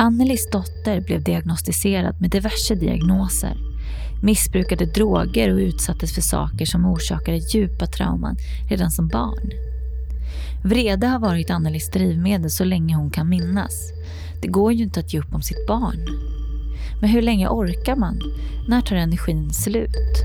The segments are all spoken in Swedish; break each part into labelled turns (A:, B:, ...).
A: Annelies dotter blev diagnostiserad med diverse diagnoser. Missbrukade droger och utsattes för saker som orsakade djupa trauman redan som barn. Vrede har varit Annelies drivmedel så länge hon kan minnas. Det går ju inte att ge upp om sitt barn. Men hur länge orkar man? När tar energin slut?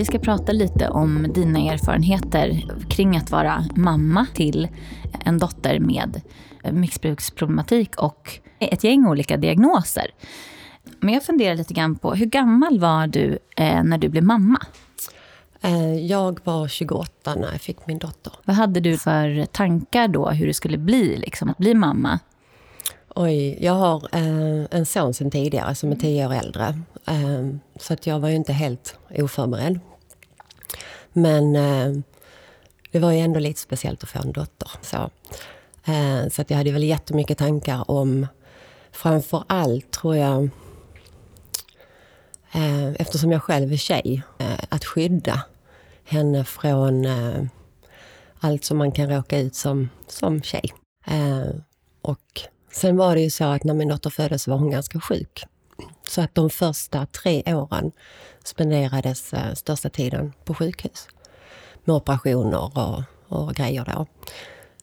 A: Vi ska prata lite om dina erfarenheter kring att vara mamma till en dotter med missbruksproblematik och ett gäng olika diagnoser. Men jag funderar lite grann på, hur gammal var du eh, när du blev mamma?
B: Eh, jag var 28 när jag fick min dotter.
A: Vad hade du för tankar då hur det skulle bli liksom, att bli mamma?
B: Oj, jag har eh, en son sen tidigare som är tio år äldre. Så att jag var ju inte helt oförberedd. Men eh, det var ju ändå lite speciellt att få en dotter. Så, eh, så att jag hade väl jättemycket tankar om, framför allt tror jag, eh, eftersom jag själv är tjej, eh, att skydda henne från eh, allt som man kan råka ut som, som tjej. Eh, och Sen var det ju så att när min dotter föddes var hon ganska sjuk. Så att de första tre åren spenderades eh, största tiden på sjukhus. Med operationer och, och grejer då.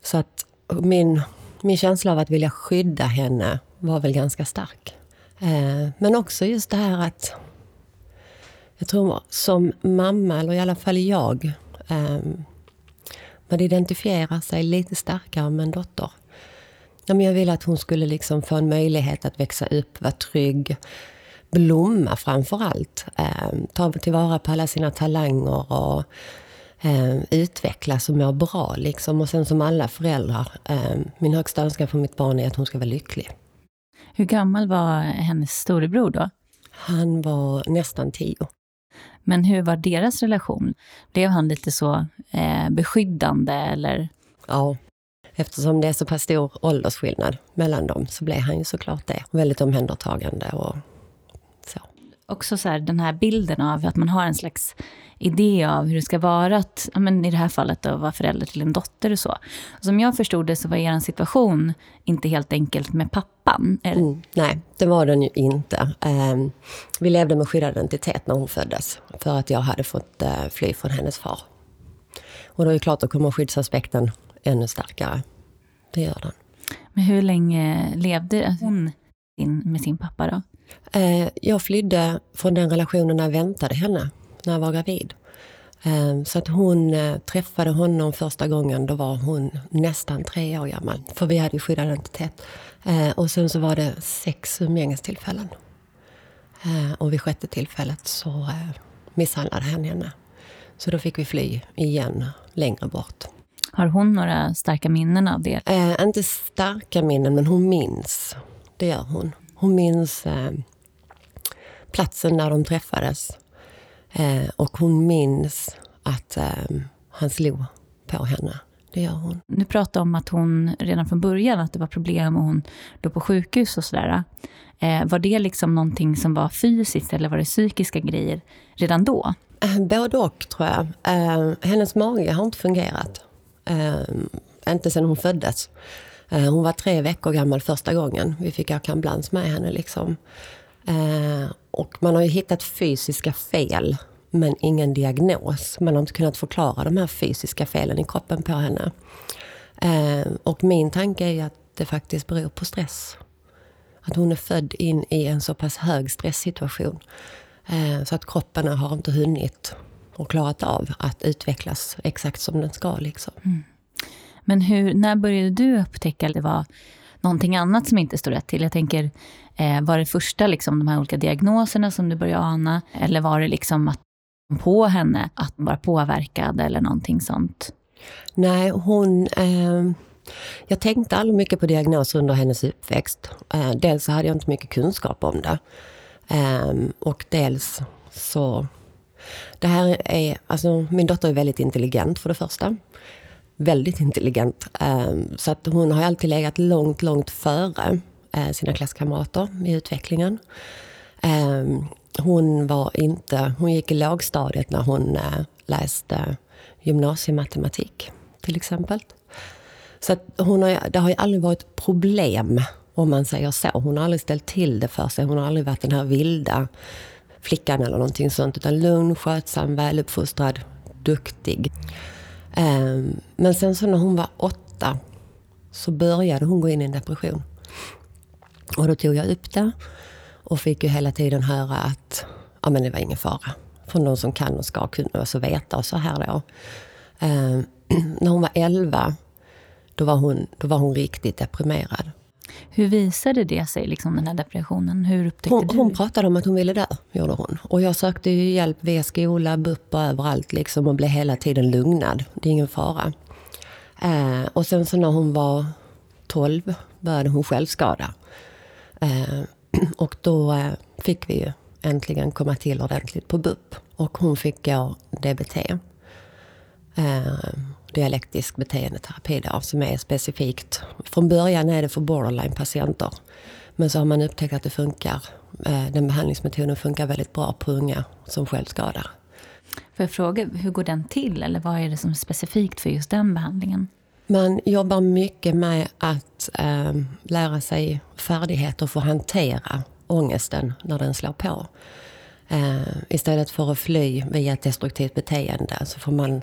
B: Så att min, min känsla av att vilja skydda henne var väl ganska stark. Eh, men också just det här att jag tror som mamma, eller i alla fall jag, eh, man identifierar sig lite starkare med en dotter. Ja, men jag ville att hon skulle liksom få en möjlighet att växa upp, vara trygg, blomma framför allt. Eh, ta tillvara på alla sina talanger och eh, utvecklas och må bra. Liksom. Och sen som alla föräldrar, eh, min högsta önskan för mitt barn är att hon ska vara lycklig.
A: Hur gammal var hennes storebror då?
B: Han var nästan tio.
A: Men hur var deras relation? Blev han lite så eh, beskyddande eller?
B: Ja, Eftersom det är så pass stor åldersskillnad mellan dem så blev han ju såklart det. Väldigt omhändertagande och.
A: Också så här, den här bilden av att man har en slags idé av hur det ska vara att, men i det här fallet att vara förälder till en dotter och så. Som jag förstod det så var er situation inte helt enkelt med pappan.
B: Mm, nej, det var den ju inte. Um, vi levde med skyddad identitet när hon föddes. För att jag hade fått uh, fly från hennes far. Och då är det klart, då kommer skyddsaspekten ännu starkare. Det gör den.
A: Men hur länge levde hon med sin pappa då?
B: Eh, jag flydde från den relationen när jag väntade henne, när jag var gravid. Eh, så att hon eh, träffade honom första gången, då var hon nästan tre år gammal. För vi hade ju skyddad identitet. Och sen så var det sex umgängestillfällen. Och vid sjätte tillfället så misshandlade han henne. Så då fick vi fly igen, längre bort.
A: Har hon några starka minnen av det?
B: Inte starka minnen, men hon minns. Det gör hon. Hon minns eh, platsen där de träffades. Eh, och hon minns att eh, han slog på henne. Det gör hon.
A: Du pratade om att hon redan från början, att det var problem och hon låg på sjukhus och sådär. Eh, var det liksom någonting som var fysiskt eller var det psykiska grejer redan då?
B: Eh, både och, tror jag. Eh, hennes mage har inte fungerat. Inte sen hon föddes. Eh, hon var tre veckor gammal första gången vi fick åka ambulans med henne. Liksom. Eh, och man har ju hittat fysiska fel, men ingen diagnos. Man har inte kunnat förklara de här fysiska felen i kroppen på henne. Eh, och min tanke är att det faktiskt beror på stress. Att hon är född in i en så pass hög stresssituation. Så att kroppen har inte hunnit och klarat av att utvecklas exakt som den ska. Liksom. Mm.
A: Men hur, när började du upptäcka att det var någonting annat som inte stod rätt till? Jag tänker, eh, var det första liksom, de här olika diagnoserna som du började ana? Eller var det liksom att på henne att vara påverkad eller någonting sånt?
B: Nej, hon... Eh, jag tänkte aldrig mycket på diagnoser under hennes uppväxt. Eh, dels så hade jag inte mycket kunskap om det. Ehm, och dels så... Det här är... Alltså, min dotter är väldigt intelligent för det första. Väldigt intelligent. Eh, så att hon har alltid legat långt, långt före eh, sina klasskamrater i utvecklingen. Eh, hon var inte... Hon gick i lågstadiet när hon eh, läste gymnasiematematik, till exempel. Så att hon har, det har ju aldrig varit problem, om man säger så. Hon har aldrig ställt till det för sig. Hon har aldrig varit den här vilda flickan eller någonting sånt. Utan lugn, skötsam, väluppfostrad, duktig. Ehm, men sen så när hon var åtta så började hon gå in i en depression. Och då tog jag upp det och fick ju hela tiden höra att ja, men det var ingen fara. Från de som kan och ska kunna och så veta och så här då. Ehm, när hon var elva då var hon, då var hon riktigt deprimerad.
A: Hur visade det sig, liksom, den här depressionen? Hur upptäckte
B: hon,
A: du?
B: Hon pratade om att hon ville dö, gjorde hon. Och jag sökte hjälp via skola, BUP och överallt liksom, och blev hela tiden lugnad. Det är ingen fara. Eh, och sen så när hon var 12 började hon självskada. Eh, och då eh, fick vi ju äntligen komma till ordentligt på BUP. Och hon fick gå DBT. Eh, dialektisk beteendeterapi då, som är specifikt. Från början är det för borderline-patienter. Men så har man upptäckt att det funkar. Eh, den behandlingsmetoden funkar väldigt bra på unga som självskadar.
A: Får jag fråga, hur går den till? Eller vad är det som är specifikt för just den behandlingen?
B: Man jobbar mycket med att eh, lära sig färdigheter för att hantera ångesten när den slår på. Eh, istället för att fly via ett destruktivt beteende så får man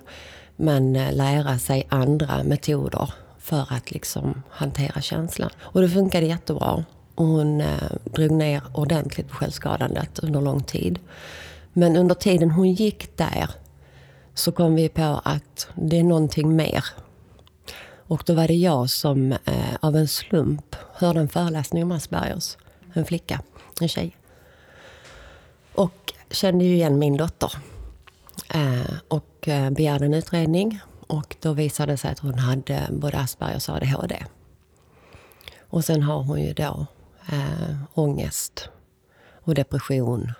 B: men eh, lära sig andra metoder för att liksom hantera känslan. Och det funkade jättebra. Och hon eh, drog ner ordentligt på självskadandet under lång tid. Men under tiden hon gick där så kom vi på att det är någonting mer. Och då var det jag som eh, av en slump hörde en föreläsning om Aspergers. En flicka, en tjej. Och kände ju igen min dotter. Eh, och eh, begärde en utredning. Och då visade det sig att hon hade både Aspergers och ADHD. Och sen har hon ju då eh, ångest och depression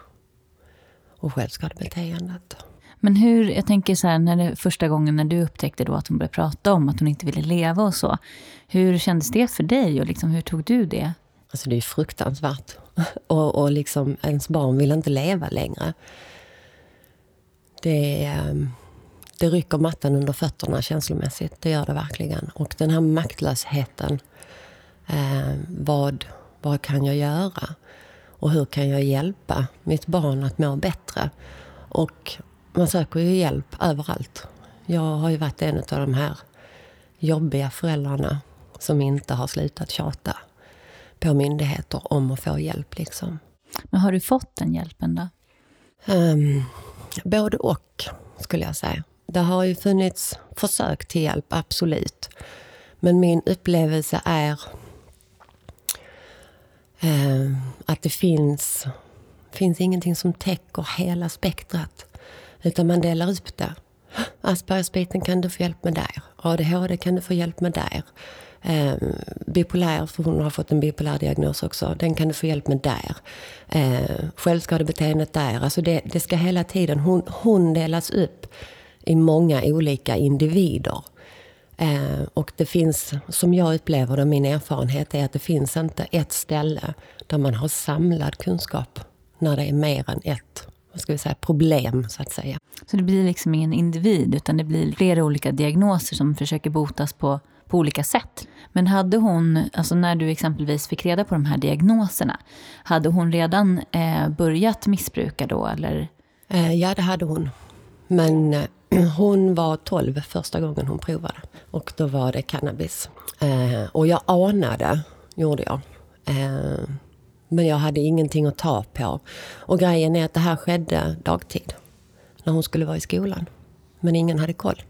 B: och självskadebeteendet.
A: Men hur, jag tänker så här, när det, första gången när du upptäckte då att hon började prata om att hon inte ville leva och så. Hur kändes det för dig och liksom, hur tog du det?
B: Alltså det är fruktansvärt. och, och liksom, ens barn vill inte leva längre det, ehm, det rycker mattan under fötterna känslomässigt. Det gör det verkligen. Och den här maktlösheten. Eh, vad, vad kan jag göra? Och hur kan jag hjälpa mitt barn att må bättre? Och man söker ju hjälp överallt. Jag har ju varit en av de här jobbiga föräldrarna som inte har slutat tjata på myndigheter om att få hjälp. Liksom.
A: Men har du fått den hjälpen då?
B: Um, Både och, skulle jag säga. Det har ju funnits försök till hjälp, absolut. Men min upplevelse är eh, att det finns, finns ingenting som täcker hela spektrat. Utan man delar upp det. Aspergersbiten kan du få hjälp med där. ADHD kan du få hjälp med där. Eh, bipolär, för hon har fått en bipolär diagnos också. Den kan du få hjälp med där. Eh, självskadebeteendet där. Alltså det, det ska hela tiden... Hon, hon delas upp i många olika individer. Eh, och det finns, som jag upplever det, min erfarenhet är att det finns inte ett ställe där man har samlad kunskap när det är mer än ett vad ska vi säga, problem, så att säga.
A: Så det blir liksom ingen individ, utan det blir flera olika diagnoser som försöker botas på på olika sätt. Men hade hon, alltså när du exempelvis fick reda på de här diagnoserna, hade hon redan eh, börjat missbruka då eller?
B: Eh, ja, det hade hon. Men eh, hon var 12 första gången hon provade och då var det cannabis. Eh, och jag anade, gjorde jag. Eh, men jag hade ingenting att ta på. Och grejen är att det här skedde dagtid, när hon skulle vara i skolan. Men ingen hade koll.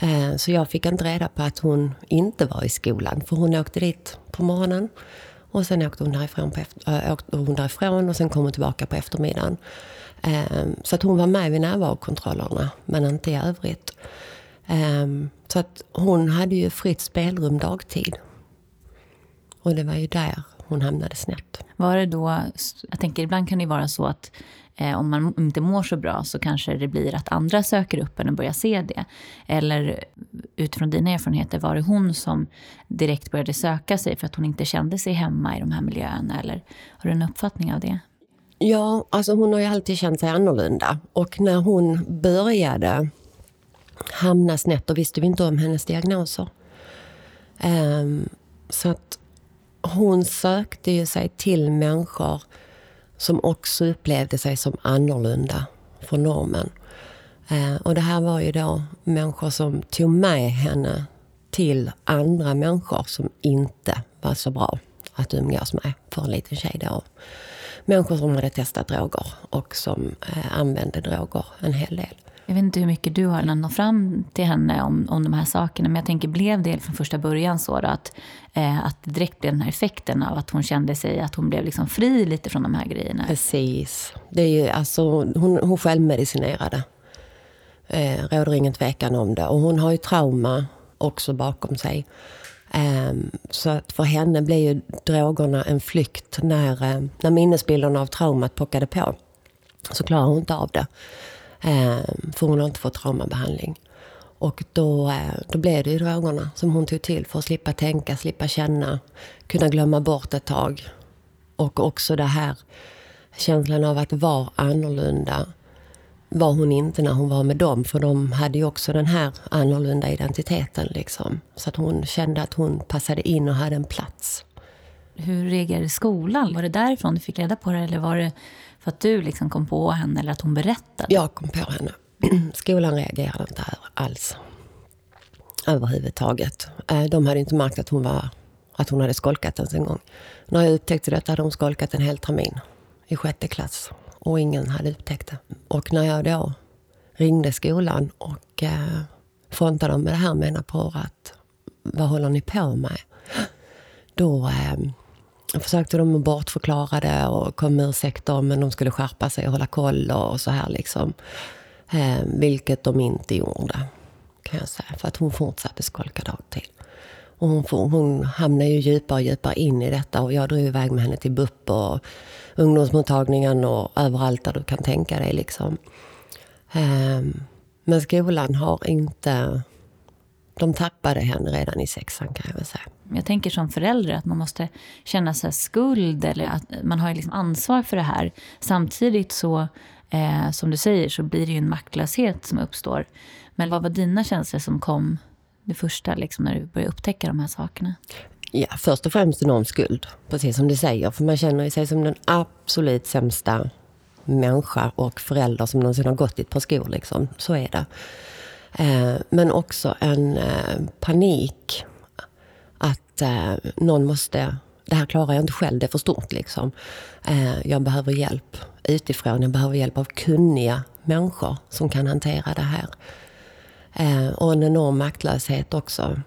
B: Eh, så jag fick inte reda på att hon inte var i skolan, för hon åkte dit på morgonen. Och sen åkte hon därifrån, på efter, eh, åkte hon därifrån och sen kom hon tillbaka på eftermiddagen. Eh, så att hon var med vid närvarokontrollerna, men inte i övrigt. Ehm, så att hon hade ju fritt spelrum dagtid. Och det var ju där hon hamnade snett.
A: Var det då, jag tänker ibland kan det vara så att Eh, om man inte mår så bra så kanske det blir att andra söker upp en och börjar se det. Eller utifrån dina erfarenheter, var det hon som direkt började söka sig för att hon inte kände sig hemma i de här miljöerna? Eller har du en uppfattning av det?
B: Ja, alltså hon har ju alltid känt sig annorlunda. Och när hon började hamna snett, då visste vi inte om hennes diagnoser. Um, så att hon sökte ju sig till människor som också upplevde sig som annorlunda från normen. Eh, och det här var ju då människor som tog med henne till andra människor som inte var så bra att umgås med för en liten tjej då människor som hade testat droger och som eh, använde droger en hel del.
A: Jag vet inte hur mycket du har nått fram till henne om, om de här sakerna. Men jag tänker, blev det från första början så då, att, eh, att det direkt blev den här effekten av att hon kände sig, att hon blev liksom fri lite från de här grejerna?
B: Precis. Det är ju, alltså, hon, hon självmedicinerade. Eh, råder ingen tvekan om det. Och hon har ju trauma också bakom sig. Eh, så att för henne blev ju drogerna en flykt när, eh, när minnesbilderna av traumat pockade på. Så klarar hon inte av det. Ehm, för hon har inte fått traumabehandling. Och då, eh, då blev det ju drogerna som hon tog till för att slippa tänka, slippa känna, kunna glömma bort ett tag. Och också det här känslan av att vara annorlunda var hon inte när hon var med dem. För de hade ju också den här annorlunda identiteten. Liksom. Så att hon kände att hon passade in och hade en plats.
A: Hur reagerade skolan? Var det därifrån du fick reda på det? Eller var det för att du liksom kom på henne eller att hon berättade?
B: Jag kom på henne. Skolan reagerade inte alls. Överhuvudtaget. Eh, de hade inte märkt att hon, var, att hon hade skolkat ens en gång. När jag upptäckte detta hade hon skolkat en hel termin i sjätte klass och ingen hade upptäckt det. Och när jag då ringde skolan och eh, frontade dem med det här med att vad håller ni på med? Då eh, försökte de bortförklara det och kom med ursäkter men de skulle skärpa sig och hålla koll och så här liksom. Eh, vilket de inte gjorde, kan jag säga. För att hon fortsatte skolka dagtid. Och hon, hon hamnade ju djupare och djupare in i detta och jag drog iväg med henne till BUP och ungdomsmottagningen och överallt där du kan tänka dig. Liksom. Eh, men skolan har inte... De tappade henne redan i sexan kan jag väl säga.
A: Jag tänker som förälder att man måste känna sig skuld eller att man har liksom ansvar för det här. Samtidigt så, eh, som du säger, så blir det ju en maktlöshet som uppstår. Men vad var dina känslor som kom det första liksom, när du började upptäcka de här sakerna?
B: Ja, först och främst enorm skuld, precis som du säger. För man känner sig som den absolut sämsta människa och förälder som någonsin har gått i ett par skor. Liksom. Så är det. Eh, men också en eh, panik. Att eh, någon måste... Det här klarar jag inte själv, det är för stort. Liksom. Eh, jag behöver hjälp utifrån. Jag behöver hjälp av kunniga människor som kan hantera det här. Eh, och en enorm maktlöshet också.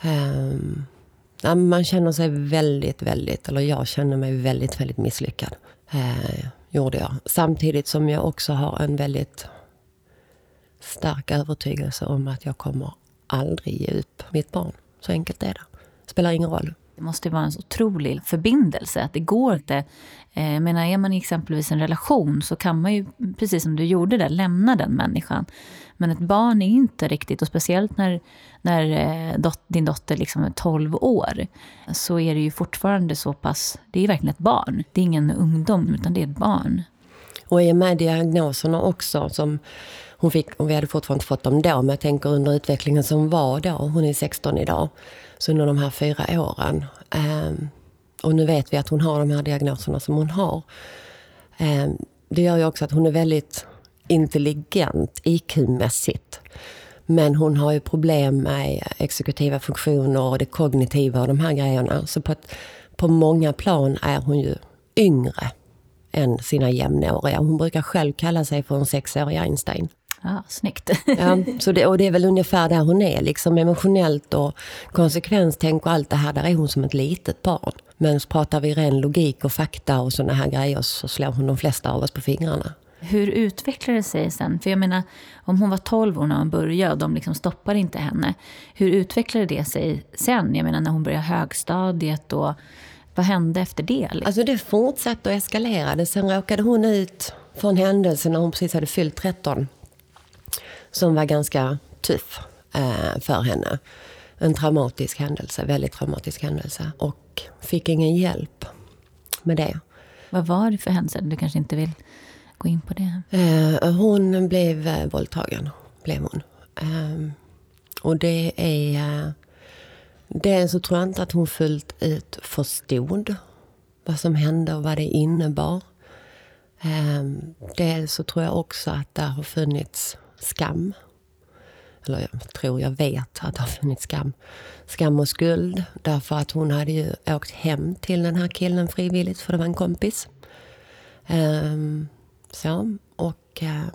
B: Eh, man känner sig väldigt, väldigt, eller jag känner mig väldigt, väldigt misslyckad. Eh, gjorde jag. Samtidigt som jag också har en väldigt stark övertygelse om att jag kommer aldrig ge upp mitt barn. Så enkelt är det. Spelar ingen roll.
A: Det måste vara en så otrolig förbindelse. Att det går inte... Eh, menar, är man i exempelvis en relation så kan man ju, precis som du gjorde där, lämna den människan. Men ett barn är inte riktigt, och speciellt när, när eh, dot, din dotter liksom är 12 år, så är det ju fortfarande så pass... Det är verkligen ett barn. Det är ingen ungdom, utan det är ett barn.
B: Och i och med diagnoserna också, som hon fick, och vi hade fortfarande inte fått dem då, men jag tänker under utvecklingen som var då, hon är 16 idag, så under de här fyra åren. Ehm, och nu vet vi att hon har de här diagnoserna som hon har. Ehm, det gör ju också att hon är väldigt intelligent IQ-mässigt. Men hon har ju problem med exekutiva funktioner och det kognitiva och de här grejerna. Så på, ett, på många plan är hon ju yngre än sina jämnåriga. Hon brukar själv kalla sig för en sexårig Einstein.
A: Ja, snyggt.
B: ja, så det, och det är väl ungefär där hon är. Liksom emotionellt och konsekvenstänk och allt det här. Där är hon som ett litet barn. Men pratar vi ren logik och fakta och såna här grejer så slår hon de flesta av oss på fingrarna.
A: Hur utvecklade det sig sen? För jag menar, om hon var 12 år när hon började och de liksom stoppar inte henne. Hur utvecklade det sig sen? Jag menar när hon började högstadiet och vad hände efter det? Liksom?
B: Alltså det fortsatte och eskalerade. Sen råkade hon ut för en händelse när hon precis hade fyllt 13. Som var ganska tuff eh, för henne. En traumatisk händelse, väldigt traumatisk händelse. Och fick ingen hjälp med det.
A: Vad var det för händelse? Du kanske inte vill gå in på det?
B: Eh, hon blev eh, våldtagen. Blev hon. Eh, och det är... Eh, dels så tror jag inte att hon fullt ut förstod vad som hände och vad det innebar. Eh, dels så tror jag också att det har funnits skam. Eller jag tror, jag vet att det har funnits skam. Skam och skuld. Därför att hon hade ju åkt hem till den här killen frivilligt, för det var en kompis. Um, så, och... Uh,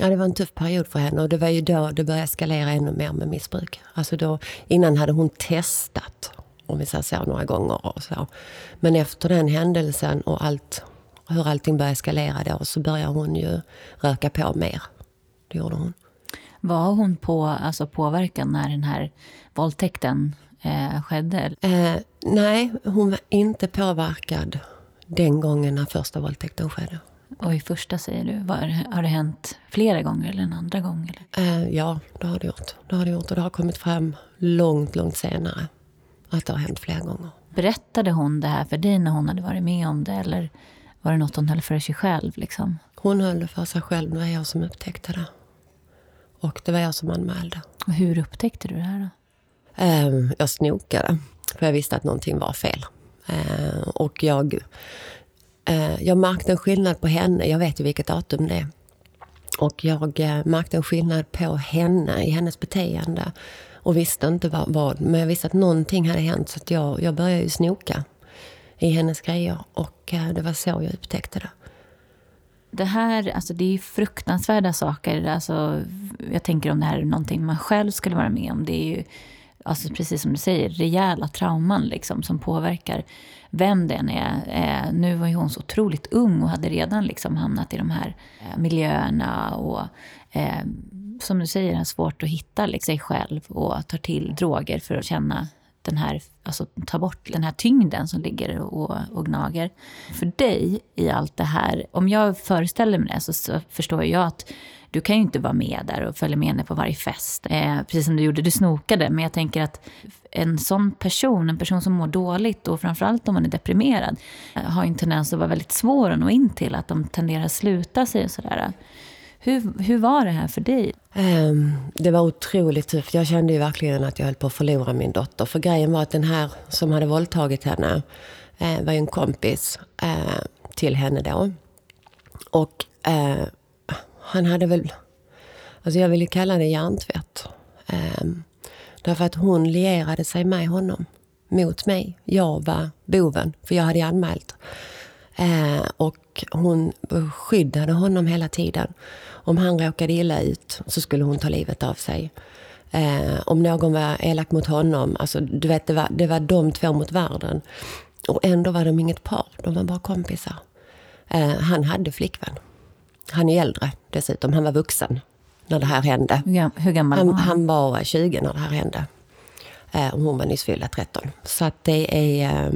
B: ja, det var en tuff period för henne och det var ju då det började eskalera ännu mer med missbruk. Alltså då, innan hade hon testat, om vi säger så, några gånger och så. Men efter den händelsen och allt, hur allting började eskalera då så började hon ju röka på mer. Det gjorde hon.
A: Var hon på, alltså påverkad när den här våldtäkten eh, skedde?
B: Eh, nej, hon var inte påverkad den gången när första våldtäkten skedde.
A: Och i första säger du, var, har det hänt flera gånger eller en andra gång? Eller?
B: Eh, ja, det har det gjort. Det har det gjort och det har kommit fram långt, långt senare att det har hänt flera gånger.
A: Berättade hon det här för dig när hon hade varit med om det eller var det något hon höll för sig själv? Liksom?
B: Hon höll det för sig själv. Det var jag som upptäckte det. Och det var jag som anmälde.
A: Och hur upptäckte du det här då?
B: Eh, jag snokade, för jag visste att någonting var fel. Eh, och jag, eh, jag märkte en skillnad på henne. Jag vet ju vilket datum det är. Och jag eh, märkte en skillnad på henne, i hennes beteende. Och visste inte vad, vad men jag visste att någonting hade hänt. Så jag, jag började ju snoka i hennes grejer. Och eh, det var så jag upptäckte det.
A: Det här, alltså det är fruktansvärda saker. Alltså, jag tänker om det här är någonting man själv skulle vara med om. Det är ju, alltså precis som du säger, rejäla trauman liksom, som påverkar vem den är. Eh, nu var ju hon så otroligt ung och hade redan liksom hamnat i de här eh, miljöerna. och eh, Som du säger, har svårt att hitta liksom, sig själv och tar till droger för att känna den här, alltså ta bort den här tyngden som ligger och, och gnager. För dig i allt det här, om jag föreställer mig det så, så förstår jag att du kan ju inte vara med där och följa med henne på varje fest. Eh, precis som du gjorde, du snokade. Men jag tänker att en sån person, en person som mår dåligt och framförallt om man är deprimerad, eh, har en tendens att vara väldigt svår att nå in till. Att de tenderar att sluta sig och sådär. Hur, hur var det här för dig?
B: Um, det var otroligt tufft. Jag kände ju verkligen att jag höll på att förlora min dotter. För grejen var att den här som hade våldtagit henne uh, var ju en kompis uh, till henne då. Och uh, han hade väl... Alltså jag vill ju kalla det hjärntvätt. Um, därför att hon lierade sig med honom mot mig. Jag var boven, för jag hade ju anmält. Eh, och hon skyddade honom hela tiden. Om han råkade illa ut så skulle hon ta livet av sig. Eh, om någon var elak mot honom, alltså, du vet, det var, det var de två mot världen. Och ändå var de inget par, de var bara kompisar. Eh, han hade flickvän. Han är äldre dessutom, han var vuxen när det här hände.
A: Hur gammal
B: han,
A: var han?
B: Han var 20 när det här hände. Eh, och hon var nyss fyllda 13. Så att det är... Eh,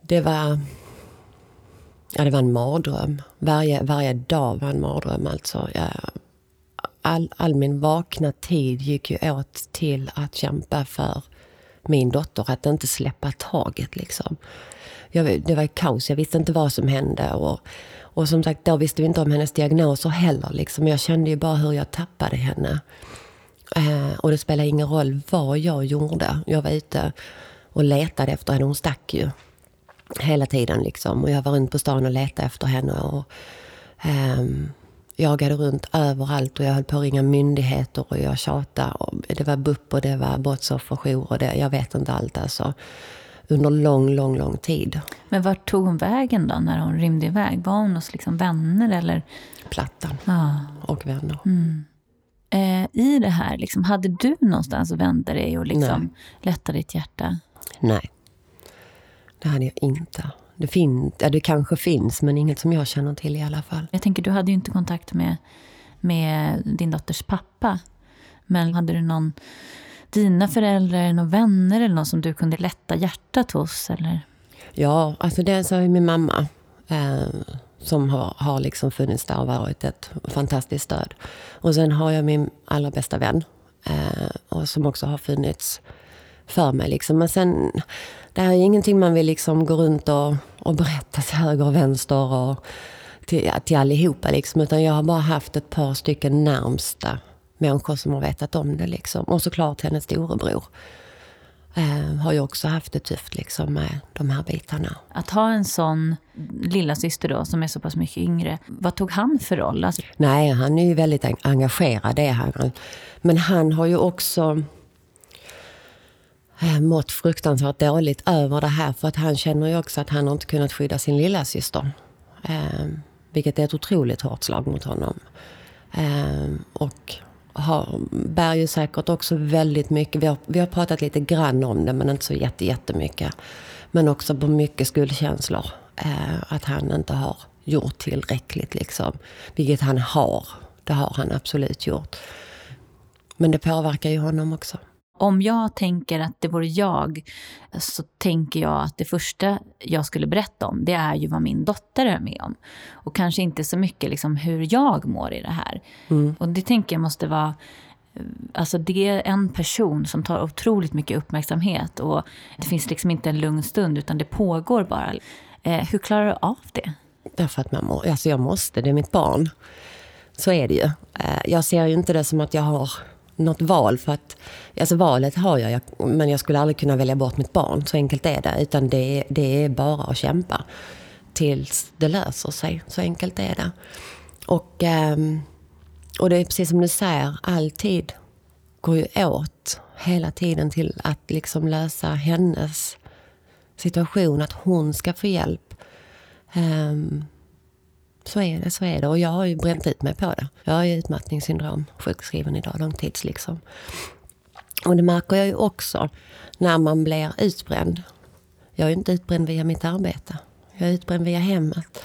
B: det var Ja, det var en mardröm. Varje, varje dag var en mardröm. Alltså. Jag, all, all min vakna tid gick ju åt till att kämpa för min dotter, att inte släppa taget. Liksom. Jag, det var kaos, jag visste inte vad som hände. Och, och som sagt, då visste vi inte om hennes diagnoser heller. Liksom. Jag kände ju bara hur jag tappade henne. Eh, och det spelade ingen roll vad jag gjorde. Jag var ute och letade efter henne, hon stack ju hela tiden. Liksom. Och jag var runt på stan och letade efter henne. Och, um, jagade runt överallt och jag höll på att ringa myndigheter och jag tjatade. Och det var BUP och det var brottsofferjour och det, jag vet inte allt alltså. under lång, lång, lång tid.
A: Men vart tog hon vägen då när hon rymde iväg? Var hon hos liksom vänner eller?
B: Plattan
A: Ja.
B: och vänner.
A: Mm. Eh, I det här, liksom, hade du någonstans att vända dig och liksom lätta ditt hjärta?
B: Nej, det hade jag inte. Det, fin- ja, det kanske finns, men inget som jag känner till i alla fall.
A: Jag tänker, du hade ju inte kontakt med, med din dotters pappa. Men hade du någon, dina föräldrar, några vänner eller någon som du kunde lätta hjärtat hos? Eller?
B: Ja, alltså dels har jag min mamma eh, som har, har liksom funnits där och varit ett fantastiskt stöd. Och sen har jag min allra bästa vän eh, och som också har funnits för mig. Liksom. Men sen, det här är ingenting man vill liksom gå runt och, och berätta till höger och vänster och till, till allihopa. Liksom. Utan jag har bara haft ett par stycken närmsta människor som har vetat om det. Liksom. Och såklart hennes storebror eh, har ju också haft det tufft liksom, med de här bitarna.
A: Att ha en sån lilla syster då, som är så pass mycket yngre, vad tog han för roll? Alltså,
B: Nej, han är ju väldigt en- engagerad, det är han. Men han har ju också mått fruktansvärt dåligt över det här. För att han känner ju också att han inte kunnat skydda sin lilla syster. Eh, vilket är ett otroligt hårt slag mot honom. Eh, och har, bär ju säkert också väldigt mycket, vi har, vi har pratat lite grann om det men inte så jätte, jättemycket. Men också på mycket skuldkänslor. Eh, att han inte har gjort tillräckligt liksom. Vilket han har. Det har han absolut gjort. Men det påverkar ju honom också
A: om jag tänker att det vore jag, så tänker jag att det första jag skulle berätta om, det är ju vad min dotter är med om. Och kanske inte så mycket liksom hur jag mår i det här. Och det tänker jag måste vara Alltså det är en person som tar otroligt mycket uppmärksamhet och det finns liksom inte en lugn stund utan det pågår bara. Eh, hur klarar du av det?
B: Därför att man må, alltså jag måste, det är mitt barn. Så är det ju. Eh, Jag ser ju inte det som att jag har något val. För att, alltså valet har jag, jag, men jag skulle aldrig kunna välja bort mitt barn. Så enkelt är det. Utan det, är- det är bara att kämpa tills det löser sig. Så enkelt är det. Och, ehm, och det är precis som du säger, alltid går ju åt hela tiden till att liksom lösa hennes situation. Att hon ska få hjälp. Um, så är det, så är det. Och jag har ju bränt ut mig på det. Jag har ju utmattningssyndrom, sjukskriven idag, långtids liksom. Och det märker jag ju också när man blir utbränd. Jag är ju inte utbränd via mitt arbete. Jag är utbränd via hemmet.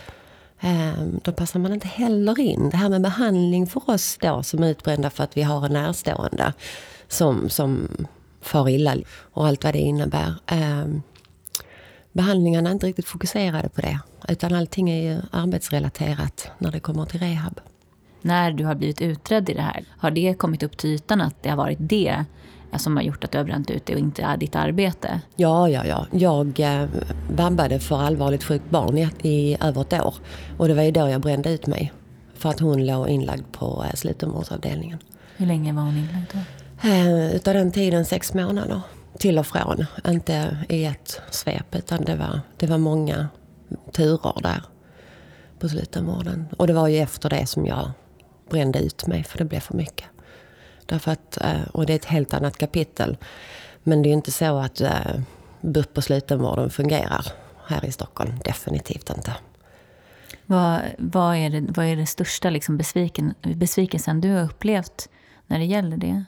B: Ehm, då passar man inte heller in. Det här med behandling för oss då som är utbrända för att vi har en närstående som, som far illa och allt vad det innebär. Ehm, Behandlingarna är inte riktigt fokuserade på det. Utan allting är ju arbetsrelaterat när det kommer till rehab.
A: När du har blivit utredd i det här, har det kommit upp till ytan att det har varit det som har gjort att du har bränt ut det och inte ditt arbete?
B: Ja, ja, ja. Jag eh, vabbade för allvarligt sjukt barn i, i över ett år. Och det var ju då jag brände ut mig. För att hon låg inlagd på eh, slutenvårdsavdelningen.
A: Hur länge var hon inlagd då?
B: Eh, utav den tiden sex månader. Till och från. Inte i ett svep utan det var, det var många turer där på slutenvården. Och det var ju efter det som jag brände ut mig för det blev för mycket. Därför att, eh, och det är ett helt annat kapitel. Men det är ju inte så att eh, BUP och slutenvården fungerar här i Stockholm. Definitivt inte.
A: Vad, vad, är, det, vad är det största liksom besviken, besvikelsen du har upplevt när det gäller det?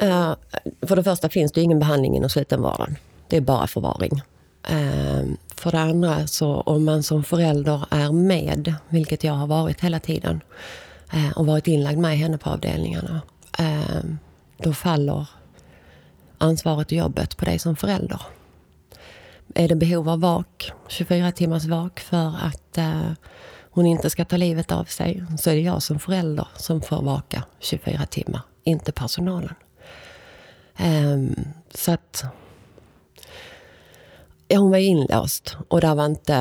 B: Eh, För det första finns det ingen behandling inom slutenvården. Det är bara förvaring. Eh, För det andra, så om man som förälder är med, vilket jag har varit hela tiden, eh, och varit inlagd med henne på avdelningarna, eh, då faller ansvaret och jobbet på dig som förälder. Är det behov av vak, 24 timmars vak för att eh, hon inte ska ta livet av sig, så är det jag som förälder som får vaka 24 timmar, inte personalen. Ehm, så att... Ja, hon var inlåst och där var inte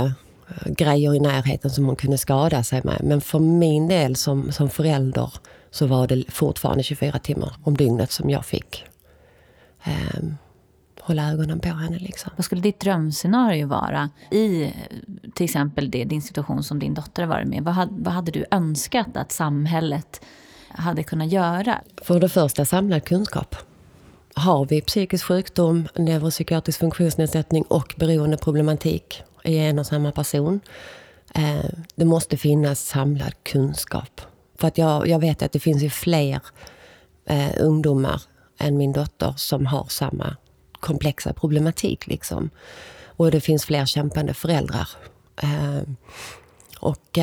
B: eh, grejer i närheten som hon kunde skada sig med. Men för min del som, som förälder så var det fortfarande 24 timmar om dygnet som jag fick ehm, hålla ögonen på henne. Liksom.
A: Vad skulle ditt drömscenario vara i till exempel det, din situation som din dotter har varit med? Vad hade, vad hade du önskat att samhället hade kunnat göra?
B: För det första samlad kunskap har vi psykisk sjukdom, neuropsykiatrisk funktionsnedsättning och beroendeproblematik i en och samma person. Eh, det måste finnas samlad kunskap. För att jag, jag vet att det finns ju fler eh, ungdomar än min dotter som har samma komplexa problematik. Liksom. Och det finns fler kämpande föräldrar. Eh, och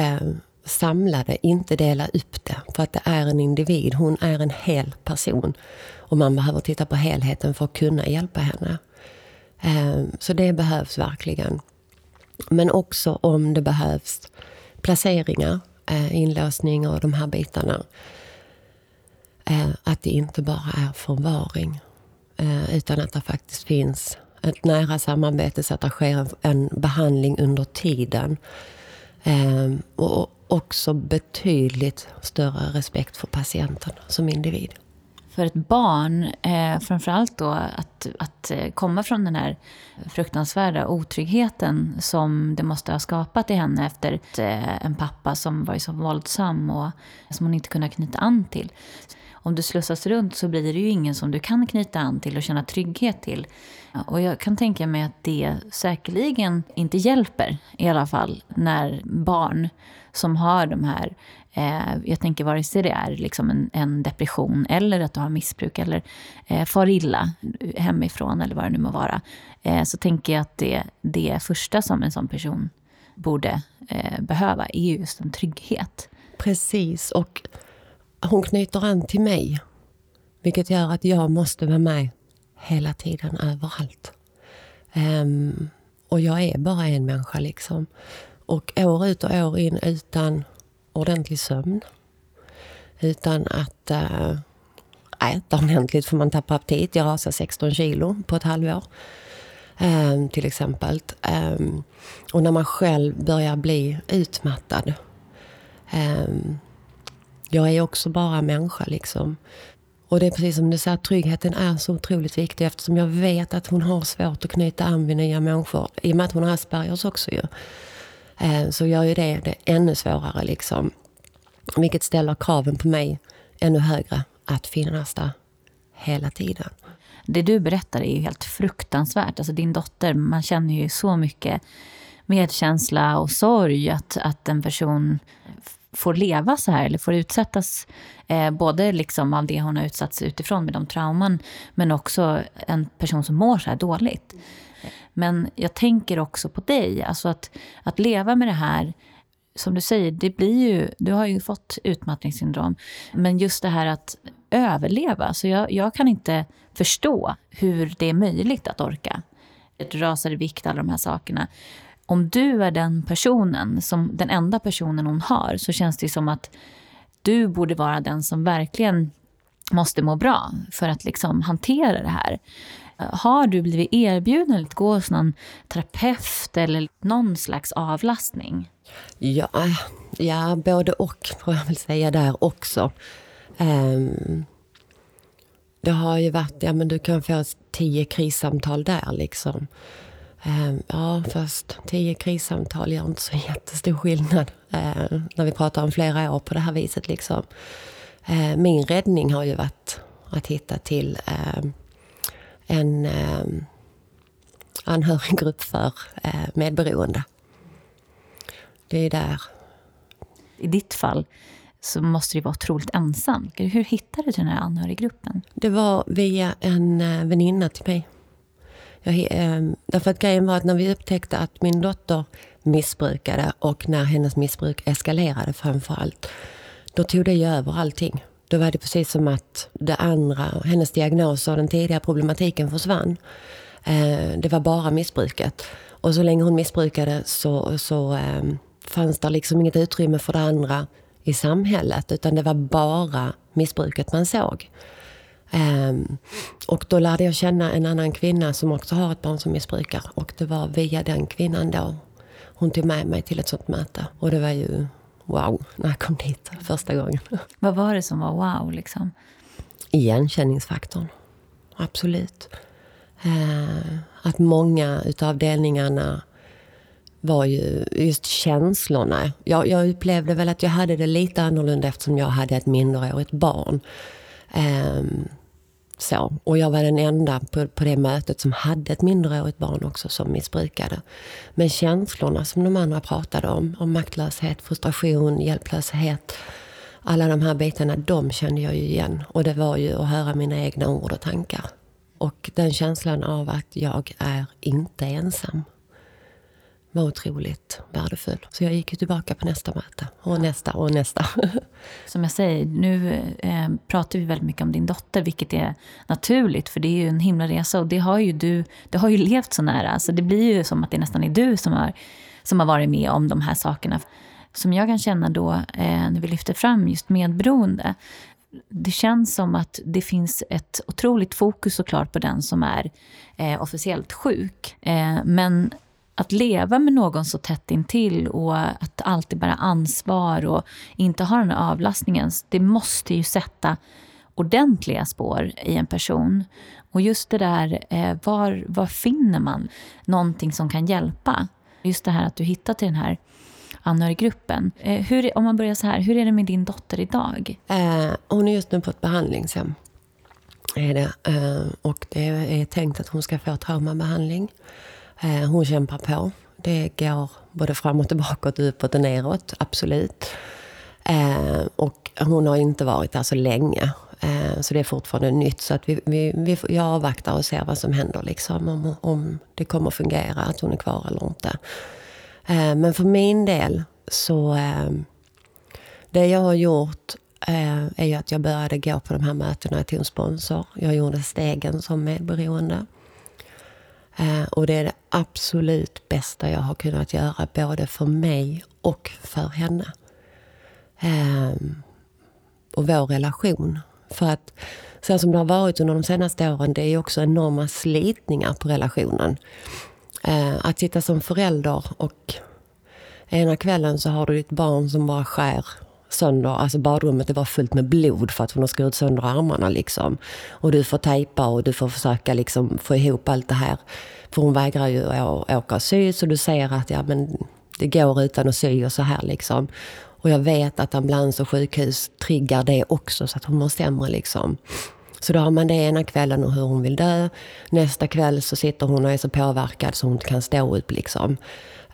B: samla det, inte dela upp det. För att det är en individ, hon är en hel person. Och man behöver titta på helheten för att kunna hjälpa henne. Ehm, så det behövs verkligen. Men också om det behövs placeringar, eh, inlåsning och de här bitarna. Eh, att det inte bara är förvaring. Eh, utan att det faktiskt finns ett nära samarbete så att det sker en behandling under tiden. Ehm, och också betydligt större respekt för patienten som individ
A: för ett barn, eh, framförallt då att, att eh, komma från den här fruktansvärda otryggheten som det måste ha skapat i henne efter eh, en pappa som var så våldsam och som hon inte kunde knyta an till. Om du slussas runt så blir det ju ingen som du kan knyta an till och känna trygghet till. Och jag kan tänka mig att det säkerligen inte hjälper i alla fall när barn som har de här Eh, jag tänker vare sig det är liksom en, en, depression eller att du har missbruk eller eh, far illa hemifrån eller vad det nu må vara. Eh, så tänker jag att det, det första som en sån person borde eh, behöva är just en trygghet.
B: Precis, och hon knyter an till mig. Vilket gör att jag måste vara med hela tiden, överallt. Um, och jag är bara en människa liksom. Och år ut och år in utan ordentlig sömn. Utan att uh, äta ordentligt för man tappar aptit. Jag rasar 16 kilo på ett halvår. Um, till exempel. Um, ehm, och när man själv börjar bli utmattad. Um, jag är också bara människa liksom. Och det är precis som du säger, tryggheten är så otroligt viktig eftersom jag vet att hon har svårt att knyta an vid nya människor. I och med att hon har Aspergers också ju. Eh, så gör ju det det ännu svårare. Liksom. Vilket ställer kraven på mig ännu högre att finnas där hela tiden.
A: Det du berättar är ju helt fruktansvärt. Alltså din dotter, man känner ju så mycket medkänsla och sorg att, att en person får leva så här eller får utsättas eh, både liksom av det hon har utsatts utifrån med de trauman men också en person som mår så här dåligt. Men jag tänker också på dig, alltså att, att leva med det här som du säger, det blir ju, du har ju fått utmattningssyndrom. Men just det här att överleva. Så jag, jag kan inte förstå hur det är möjligt att orka. Ett rasar i vikt, alla de här sakerna. Om du är den personen, som den enda personen hon har, så känns det som att du borde vara den som verkligen måste må bra för att liksom hantera det här. Har du blivit erbjuden att gå hos någon terapeut eller någon slags avlastning?
B: Ja, ja både och får jag väl säga där också. Um, det har ju varit, ja men du kan få tio krissamtal där liksom. Um, ja, fast tio krissamtal gör inte så jättestor skillnad uh, när vi pratar om flera år på det här viset liksom. Uh, min räddning har ju varit att hitta till uh, en eh, anhöriggrupp för eh, medberoende. Det är där.
A: I ditt fall så måste det vara otroligt ensamt. Hur hittade du den här anhöriggruppen?
B: Det var via en eh, väninna till mig. Jag, eh, därför att grejen var att när vi upptäckte att min dotter missbrukade och när hennes missbruk eskalerade framför allt, då tog det ju över allting. Då var det precis som att det andra, hennes diagnos och den tidiga problematiken försvann. Eh, det var bara missbruket. Och så länge hon missbrukade så, så eh, fanns det liksom inget utrymme för det andra i samhället. Utan det var bara missbruket man såg. Um, och då lärde jag känna en annan kvinna som också har ett barn som missbrukar. Och det var via den kvinnan då hon tog med mig till ett sånt möte. Och det var ju wow när jag kom dit första gången.
A: Vad var det som var wow? Liksom?
B: Igenkänningsfaktorn. Absolut. Eh, att många utav delningarna var ju just känslorna. Jag, jag, upplevde väl att jag hade det lite annorlunda eftersom jag hade ett minderårigt barn. Um, Så. Och jag var den enda på, på det mötet som hade ett minderårigt barn också som missbrukade. Men känslorna som de andra pratade om, om maktlöshet, frustration, hjälplöshet. Alla de här bitarna, de kände jag ju igen. Och det var ju att höra mina egna ord och tankar. Och den känslan av att jag är inte ensam var otroligt värdefull. Så jag gick tillbaka på nästa möte och nästa och nästa.
A: Som jag säger, nu eh, pratar vi väldigt mycket om din dotter, vilket är naturligt, för det är ju en himla resa och det har ju du du har ju levt så nära. Så det blir ju som att det nästan är du som har, som har varit med om de här sakerna. Som jag kan känna då, eh, när vi lyfter fram just medberoende, det känns som att det finns ett otroligt fokus såklart på den som är eh, officiellt sjuk. Eh, men att leva med någon så tätt intill och att alltid bära ansvar och inte ha den här avlastningen, det måste ju sätta ordentliga spår i en person. Och just det där, eh, var, var finner man någonting som kan hjälpa? Just det här att du hittar till den här anhöriggruppen. Eh, hur, om man börjar så här, hur är det med din dotter idag?
B: Eh, hon är just nu på ett behandlingshem. Är det. Eh, och det är tänkt att hon ska få traumabehandling. Eh, hon kämpar på. Det går både framåt och bakåt, uppåt och neråt, absolut. Eh, och hon har inte varit där så länge. Eh, så det är fortfarande nytt. Så att vi, vi, vi, jag avvaktar och ser vad som händer. Liksom, om, om det kommer fungera, att hon är kvar eller inte. Men för min del så... Det jag har gjort är ju att jag började gå på de här mötena till en sponsor. Jag gjorde stegen som medberoende. Eh, och det är det absolut bästa jag har kunnat göra, både för mig och för henne. Ehm, och vår relation. För att så som det har varit under de senaste åren, det är också enorma slitningar på relationen. Eh, att sitta som förälder och ena kvällen så har du ditt barn som bara skär sönder, alltså badrummet det var fullt med blod för att hon har skurit sönder armarna liksom. Och du får tejpa och du får försöka liksom få ihop allt det här. För hon vägrar ju att åka och sy, så du säger att ja, men det går utan att sy och så här liksom. Och jag vet att ambulans och sjukhus triggar det också så att hon mår sämre liksom. Så då har man det ena kvällen och hur hon vill dö. Nästa kväll så sitter hon och är så påverkad så hon inte kan stå upp liksom.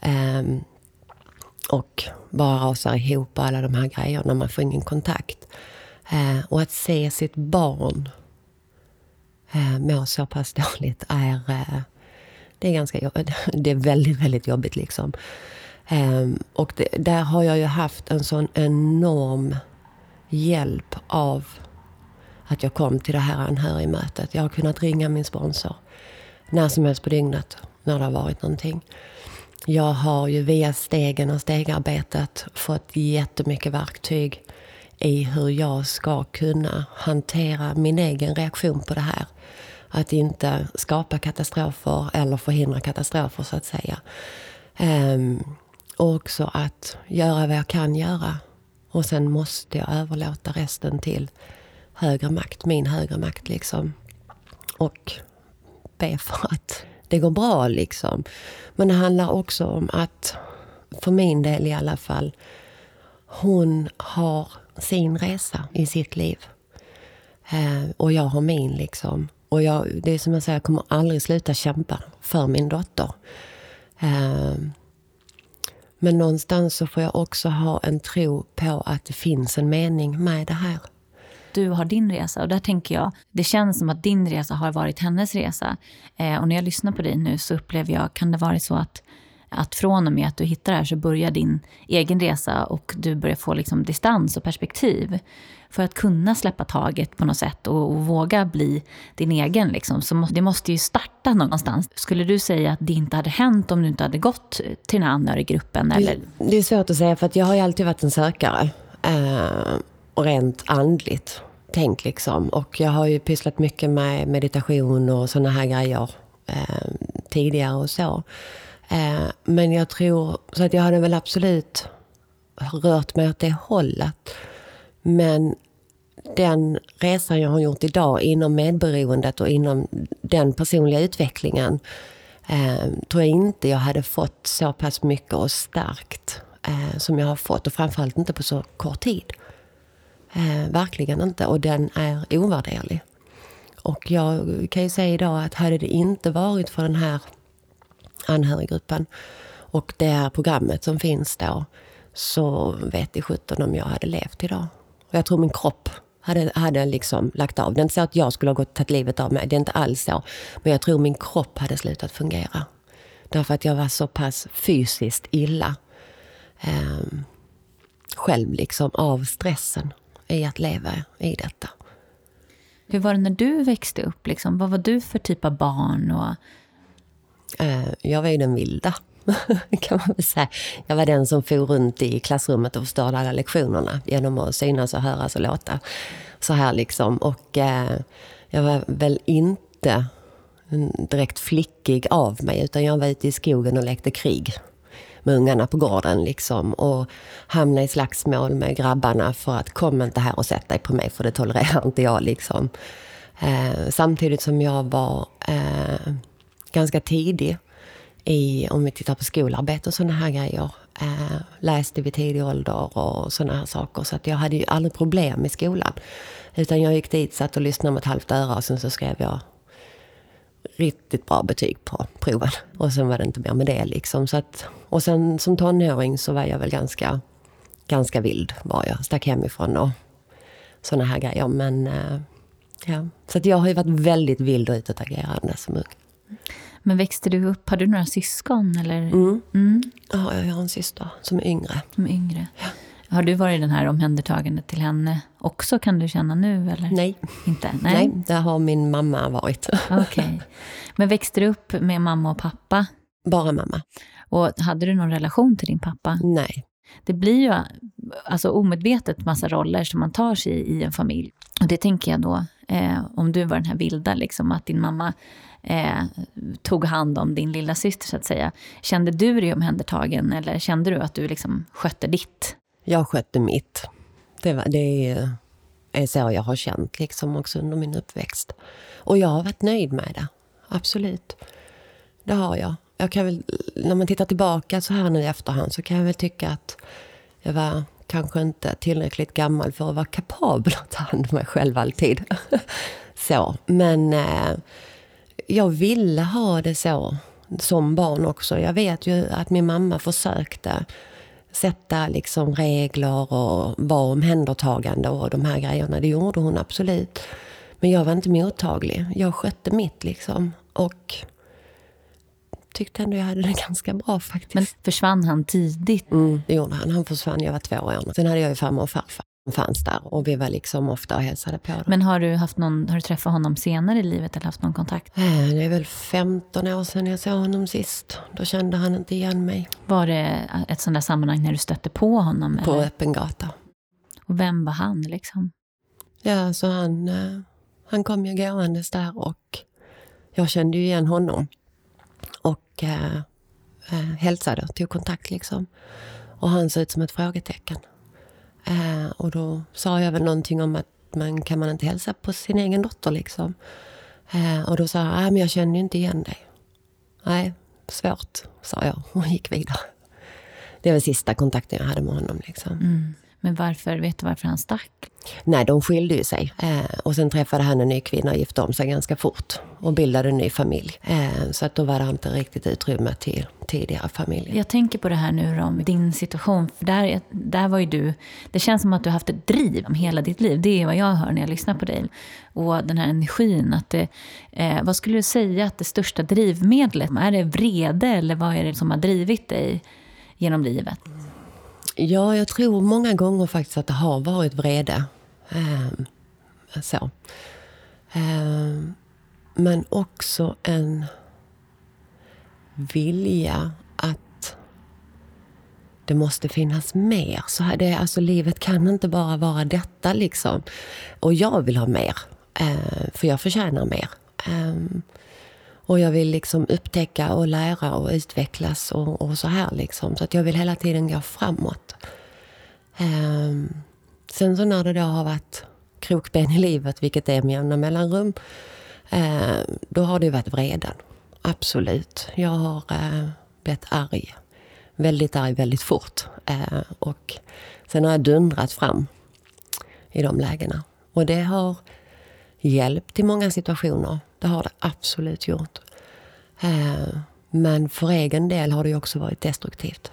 B: Um, och bara rasar ihop alla de här grejerna. Man får ingen kontakt. Eh, och att se sitt barn eh, må så pass dåligt är eh, det är, ganska, det är väldigt, väldigt jobbigt. Liksom. Eh, och det, där har jag ju haft en sån enorm hjälp av att jag kom till det här anhörigmötet. Jag har kunnat ringa min sponsor när som helst på dygnet när det har varit någonting. Jag har ju via stegen och stegarbetet fått jättemycket verktyg i hur jag ska kunna hantera min egen reaktion på det här. Att inte skapa katastrofer eller förhindra katastrofer så att säga. Um, och också att göra vad jag kan göra. Och sen måste jag överlåta resten till högre makt, min högre makt liksom. Och be för att det går bra liksom. Men det handlar också om att, för min del i alla fall, hon har sin resa i sitt liv. Eh, och jag har min liksom. Och jag, det är som jag säger, jag kommer aldrig sluta kämpa för min dotter. Eh, men någonstans så får jag också ha en tro på att det finns en mening med det här.
A: Du har din resa och där tänker jag, det känns som att din resa har varit hennes resa. Eh, och när jag lyssnar på dig nu så upplever jag, kan det vara så att att från och med att du hittar det här så börjar din egen resa och du börjar få liksom distans och perspektiv. För att kunna släppa taget på något sätt och, och våga bli din egen. Liksom, så må, det måste ju starta någonstans. Skulle du säga att det inte hade hänt om du inte hade gått till den här anhöriggruppen? Eller?
B: Det, det är svårt att säga för att jag har ju alltid varit en sökare. Eh, rent andligt tänk liksom. Och jag har ju pysslat mycket med meditation och sådana här grejer eh, tidigare och så. Eh, men jag tror, så att jag hade väl absolut rört mig åt det hållet. Men den resan jag har gjort idag inom medberoendet och inom den personliga utvecklingen eh, tror jag inte jag hade fått så pass mycket och starkt eh, som jag har fått. Och framförallt inte på så kort tid. Eh, verkligen inte. Och den är ovärderlig. Och jag kan ju säga idag att hade det inte varit för den här anhöriggruppen och det här programmet som finns då så vet i sjutton om jag hade levt idag. Och jag tror min kropp hade, hade liksom lagt av. Det är inte så att jag skulle ha gått tagit livet av mig. Det är inte alls så. Men jag tror min kropp hade slutat fungera. Därför att jag var så pass fysiskt illa eh, själv liksom av stressen i att leva i detta.
A: Hur var det när du växte upp? Liksom? Vad var du för typ av barn? Och...
B: Eh, jag var ju den vilda, kan man väl säga. Jag var den som for runt i klassrummet och förstörde alla lektionerna genom att synas och höras och låta. Så här liksom. Och eh, jag var väl inte direkt flickig av mig, utan jag var ute i skogen och lekte krig med ungarna på gården liksom. Och hamna i slagsmål med grabbarna för att kom inte här och sätt dig på mig för det tolererar inte jag liksom. Eh, samtidigt som jag var eh, ganska tidig i, om vi tittar på skolarbete och sådana här grejer. Eh, läste vid tidig ålder och sådana här saker. Så att jag hade ju aldrig problem i skolan. Utan jag gick dit, satt och lyssnade med ett halvt öra och sen så skrev jag riktigt bra betyg på proven. Och sen var det inte mer med det liksom. Så att, och sen som tonåring så var jag väl ganska, ganska vild var jag. Stack hemifrån och sådana här grejer. Men eh, ja, så att jag har ju varit väldigt vild och utåtagerande som ung.
A: Men växte du upp, har du några syskon? Eller?
B: Mm. Mm. Ja, jag har en syster som är yngre.
A: Som är yngre. Ja. Har du varit den här omhändertagandet till henne också, kan du känna nu? Eller?
B: Nej.
A: Inte?
B: Nej. Nej, det har min mamma varit.
A: Okay. Men växte du upp med mamma och pappa?
B: Bara mamma.
A: Och hade du någon relation till din pappa?
B: Nej.
A: Det blir ju alltså, omedvetet massa roller som man tar sig i, i en familj. Och det tänker jag då, eh, om du var den här vilda, liksom, att din mamma eh, tog hand om din lilla syster så att säga. Kände du dig omhändertagen eller kände du att du liksom skötte ditt?
B: Jag skötte mitt. Det, var, det är, så jag har känt liksom också under min uppväxt. Och jag har varit nöjd med det. Absolut. Det har jag jag kan väl, när man tittar tillbaka så här nu i efterhand så kan jag väl tycka att jag var kanske inte tillräckligt gammal för att vara kapabel att ta hand om mig själv alltid. så. Men eh, jag ville ha det så som barn också. Jag vet ju att min mamma försökte sätta liksom regler och vara omhändertagande och de här grejerna. Det gjorde hon absolut. Men jag var inte mottaglig. Jag skötte mitt liksom. Och tyckte ändå jag hade det ganska bra faktiskt.
A: Men försvann han tidigt?
B: Mm, det gjorde han. Han försvann, jag var två år. Sen hade jag ju farmor och farfar fanns där och vi var liksom ofta och hälsade på dem.
A: Men har du, haft någon, har du träffat honom senare i livet eller haft någon kontakt?
B: Eh, det är väl 15 år sedan jag såg honom sist. Då kände han inte igen mig.
A: Var det ett sånt där sammanhang när du stötte på honom?
B: På eller? öppen gata.
A: Och vem var han liksom?
B: Ja, så han, eh, han kom ju gåendes där och jag kände ju igen honom. Och eh, eh, hälsade, tog kontakt liksom. Och han såg ut som ett frågetecken. Eh, och då sa jag väl någonting om att man kan man inte hälsa på sin egen dotter liksom. Eh, och då sa han, ah, men jag känner ju inte igen dig. Nej, svårt, sa jag och gick vidare. Det var sista kontakten jag hade med honom. Liksom.
A: Mm. Men varför, vet du varför han stack?
B: Nej, de skilde ju sig. Eh, och sen träffade han en ny kvinna och gifte om sig ganska fort. Och bildade en ny familj. Eh, så att då var det inte riktigt utrymme till tidigare familj.
A: Jag tänker på det här nu om din situation. För där, där var ju du... Det känns som att du har haft ett driv om hela ditt liv. Det är vad jag hör när jag lyssnar på dig. Och den här energin. Att det, eh, vad skulle du säga att det största drivmedlet? Är det vrede eller vad är det som har drivit dig genom livet?
B: Ja, jag tror många gånger faktiskt att det har varit vrede. Um, så. Um, men också en vilja att det måste finnas mer. Så här, det, alltså, livet kan inte bara vara detta. liksom. Och jag vill ha mer, uh, för jag förtjänar mer. Um, och jag vill liksom upptäcka och lära och utvecklas och, och så här. Liksom. Så att jag vill hela tiden gå framåt. Um, sen så när det då har varit krokben i livet, vilket det är med jämna mellanrum, uh, då har det varit vreden. Absolut. Jag har uh, blivit arg. Väldigt arg väldigt fort. Uh, och sen har jag dundrat fram i de lägena. Och det har hjälpt i många situationer. Det har det absolut gjort. Eh, men för egen del har det också varit destruktivt.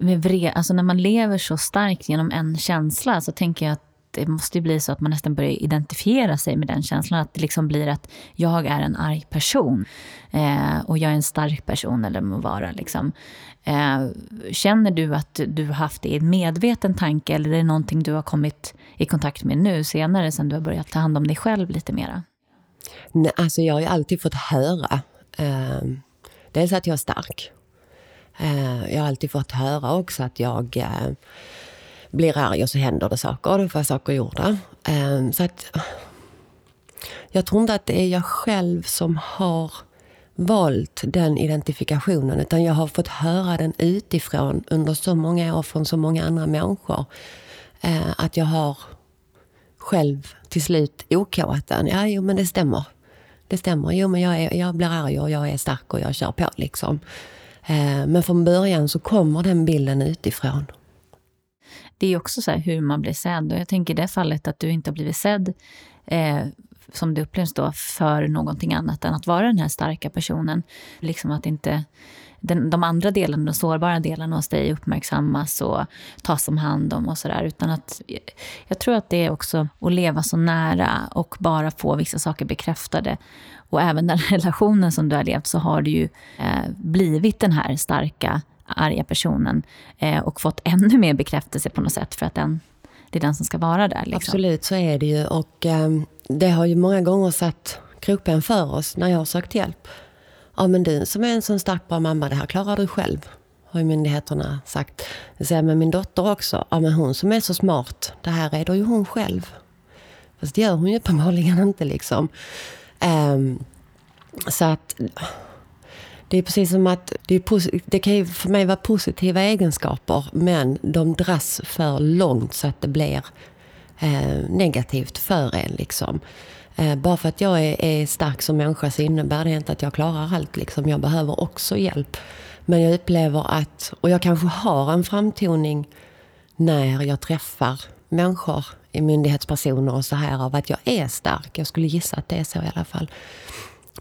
A: Med alltså när man lever så starkt genom en känsla så tänker jag att det måste bli så att man nästan börjar identifiera sig med den känslan. Att det liksom blir att jag är en arg person eh, och jag är en stark person eller må vara. Liksom. Eh, känner du att du har haft det i en medveten tanke eller är det någonting du har kommit i kontakt med nu senare sen du har börjat ta hand om dig själv lite mera?
B: Nej, alltså jag har ju alltid fått höra eh, dels att jag är stark. Eh, jag har alltid fått höra också att jag eh, blir arg och så händer det saker och då får jag saker gjorda. Eh, så att, jag tror inte att det är jag själv som har valt den identifikationen utan jag har fått höra den utifrån under så många år från så många andra människor. Eh, att jag har själv till slut okat den. Ja, jo men det stämmer. Det stämmer. Jo men jag, är, jag blir arg och jag är stark och jag kör på liksom. Eh, men från början så kommer den bilden utifrån.
A: Det är också så hur man blir sedd. Och jag tänker i det fallet att du inte har blivit sedd eh, som det upplevs då för någonting annat än att vara den här starka personen. Liksom att inte den, de andra delarna, de sårbara delarna hos dig uppmärksammas och tas om hand om och sådär. Utan att, jag tror att det är också att leva så nära och bara få vissa saker bekräftade. Och även den relationen som du har levt så har du ju eh, blivit den här starka, arga personen eh, och fått ännu mer bekräftelse på något sätt för att den, det är den som ska vara där. Liksom.
B: Absolut, så är det ju. Och eh, det har ju många gånger satt krokben för oss när jag har sökt hjälp. Ja, men du som är en sån stark bra mamma, det här klarar du själv. Har ju myndigheterna sagt. Säger men min dotter också. Ja, men hon som är så smart, det här är då ju hon själv. Fast det gör hon ju uppenbarligen inte liksom. Um, så att det är precis som att det, är det kan ju för mig vara positiva egenskaper men de dras för långt så att det blir eh, negativt för en. Liksom. Eh, bara för att jag är, är, stark som människa så innebär det inte att jag klarar allt. Liksom. Jag behöver också hjälp. Men jag upplever att, och jag kanske har en framtoning när jag träffar människor, myndighetspersoner och så här, av att jag är stark. Jag skulle gissa att det är så i alla fall.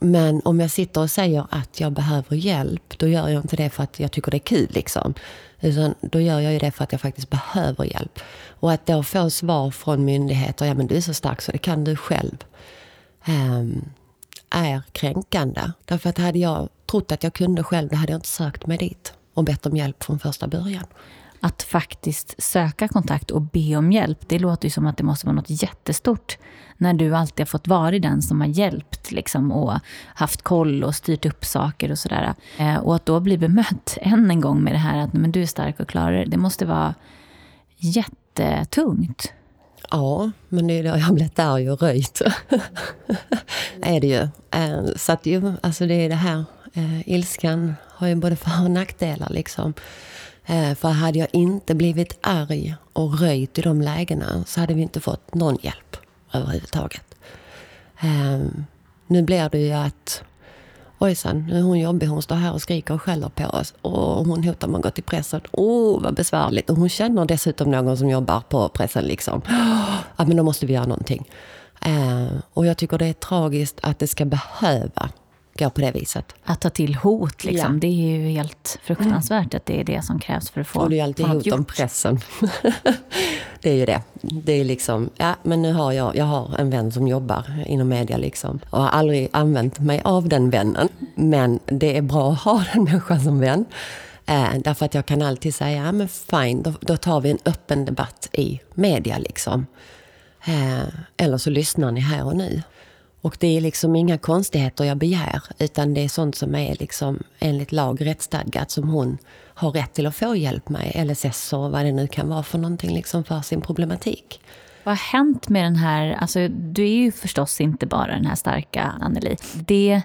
B: Men om jag sitter och säger att jag behöver hjälp, då gör jag inte det för att jag tycker det är kul. Liksom. Utan då gör jag ju det för att jag faktiskt behöver hjälp. Och att då få svar från myndigheter, ja men du är så stark så det kan du själv. Ehm, är kränkande. Därför att hade jag trott att jag kunde själv, då hade jag inte sökt mig dit och bett om hjälp från första början
A: att faktiskt söka kontakt och be om hjälp, det låter ju som att det måste vara något jättestort när du alltid har fått vara den som har hjälpt liksom, och haft koll och styrt upp saker och sådär. Eh, och att då bli bemött än en gång med det här att men du är stark och klarar det, det måste vara jättetungt.
B: Ja, men det är jag har blivit arg och röjt. är det ju. Eh, så att ju, alltså det är det här, eh, ilskan har ju både för och nackdelar liksom. Eh, för hade jag inte blivit arg och röjt i de lägena så hade vi inte fått någon hjälp överhuvudtaget. Nu blir det ju att ojsan, nu är hon jobbig, hon står här och skriker och skäller på oss. Och hon hotar med att gå till pressen. Åh, oh, vad besvärligt. Och hon känner dessutom någon som jobbar på pressen. Liksom. Ja, men då måste vi göra någonting. Eh, och jag tycker det är tragiskt att det ska behöva gå på det viset.
A: Att ta till hot, liksom. Ja. det är ju helt fruktansvärt att det är det som krävs för att få
B: Och det är alltid hot gjort. om pressen. det är ju det. Det är liksom, ja men nu har jag, jag har en vän som jobbar inom media liksom. Och har aldrig använt mig av den vännen. Men det är bra att ha den människan som vän. Eh, därför att jag kan alltid säga, ja men fine, då, då tar vi en öppen debatt i media liksom. Eh, eller så lyssnar ni här och nu. Och det är liksom inga konstigheter jag begär, utan det är sånt som är liksom enligt lag rättsstadgat som hon har rätt till att få hjälp med, LSS och vad det nu kan vara för någonting liksom för sin problematik.
A: Vad har hänt med den här, alltså du är ju förstås inte bara den här starka Anneli. Det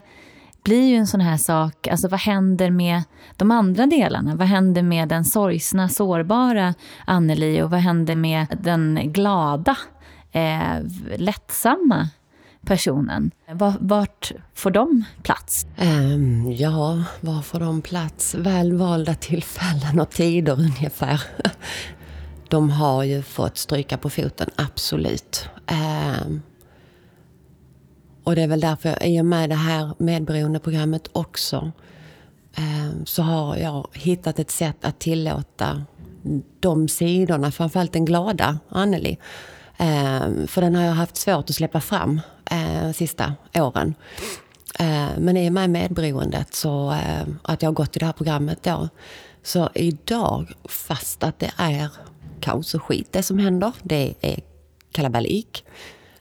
A: blir ju en sån här sak, alltså vad händer med de andra delarna? Vad händer med den sorgsna, sårbara Anneli och vad händer med den glada, eh, lättsamma personen. Vart får de plats?
B: Um, ja, var får de plats? Välvalda tillfällen och tider ungefär. De har ju fått stryka på foten, absolut. Um, och det är väl därför, i och med det här medberoendeprogrammet också, um, så har jag hittat ett sätt att tillåta de sidorna, framförallt den glada Anneli. Eh, för den har jag haft svårt att släppa fram eh, sista åren. Ehm, men i och med medberoendet, så eh, att jag har gått i det här programmet då, så idag, fast att det är kaos och skit det som händer, det är kalabalik.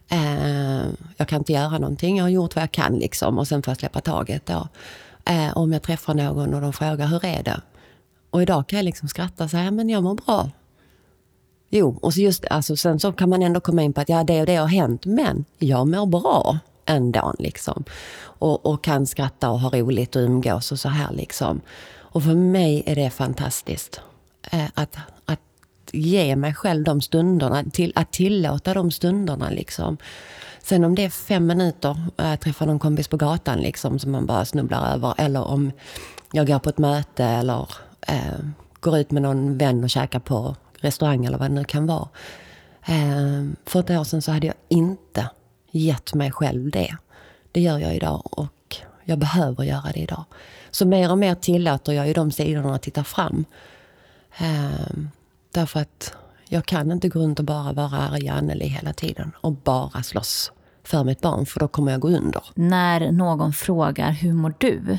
B: Eh, jag kan inte göra någonting. Jag har gjort vad jag kan liksom och sen får jag släppa taget då. Eh, om jag träffar någon och de frågar hur är det? Och idag kan jag liksom skratta och säga, men jag mår bra. Jo, och så just alltså, sen så kan man ändå komma in på att ja, det och det har hänt, men jag mår bra ändå liksom. Och, och kan skratta och ha roligt och umgås och så här liksom. Och för mig är det fantastiskt. Eh, att, att ge mig själv de stunderna, till, att tillåta de stunderna. Liksom. Sen om det är fem minuter, eh, jag träffar någon kompis på gatan liksom, som man bara snubblar över. Eller om jag går på ett möte eller eh, går ut med någon vän och käkar på restaurang eller vad det nu kan vara. Eh, för ett år sedan så hade jag inte gett mig själv det. Det gör jag idag och jag behöver göra det idag. Så mer och mer tillåter jag ju de sidorna att titta fram. Eh, Därför att jag kan inte gå runt och bara vara arg Anneli hela tiden och bara slåss för mitt barn, för då kommer jag gå under.
A: När någon frågar hur mår du?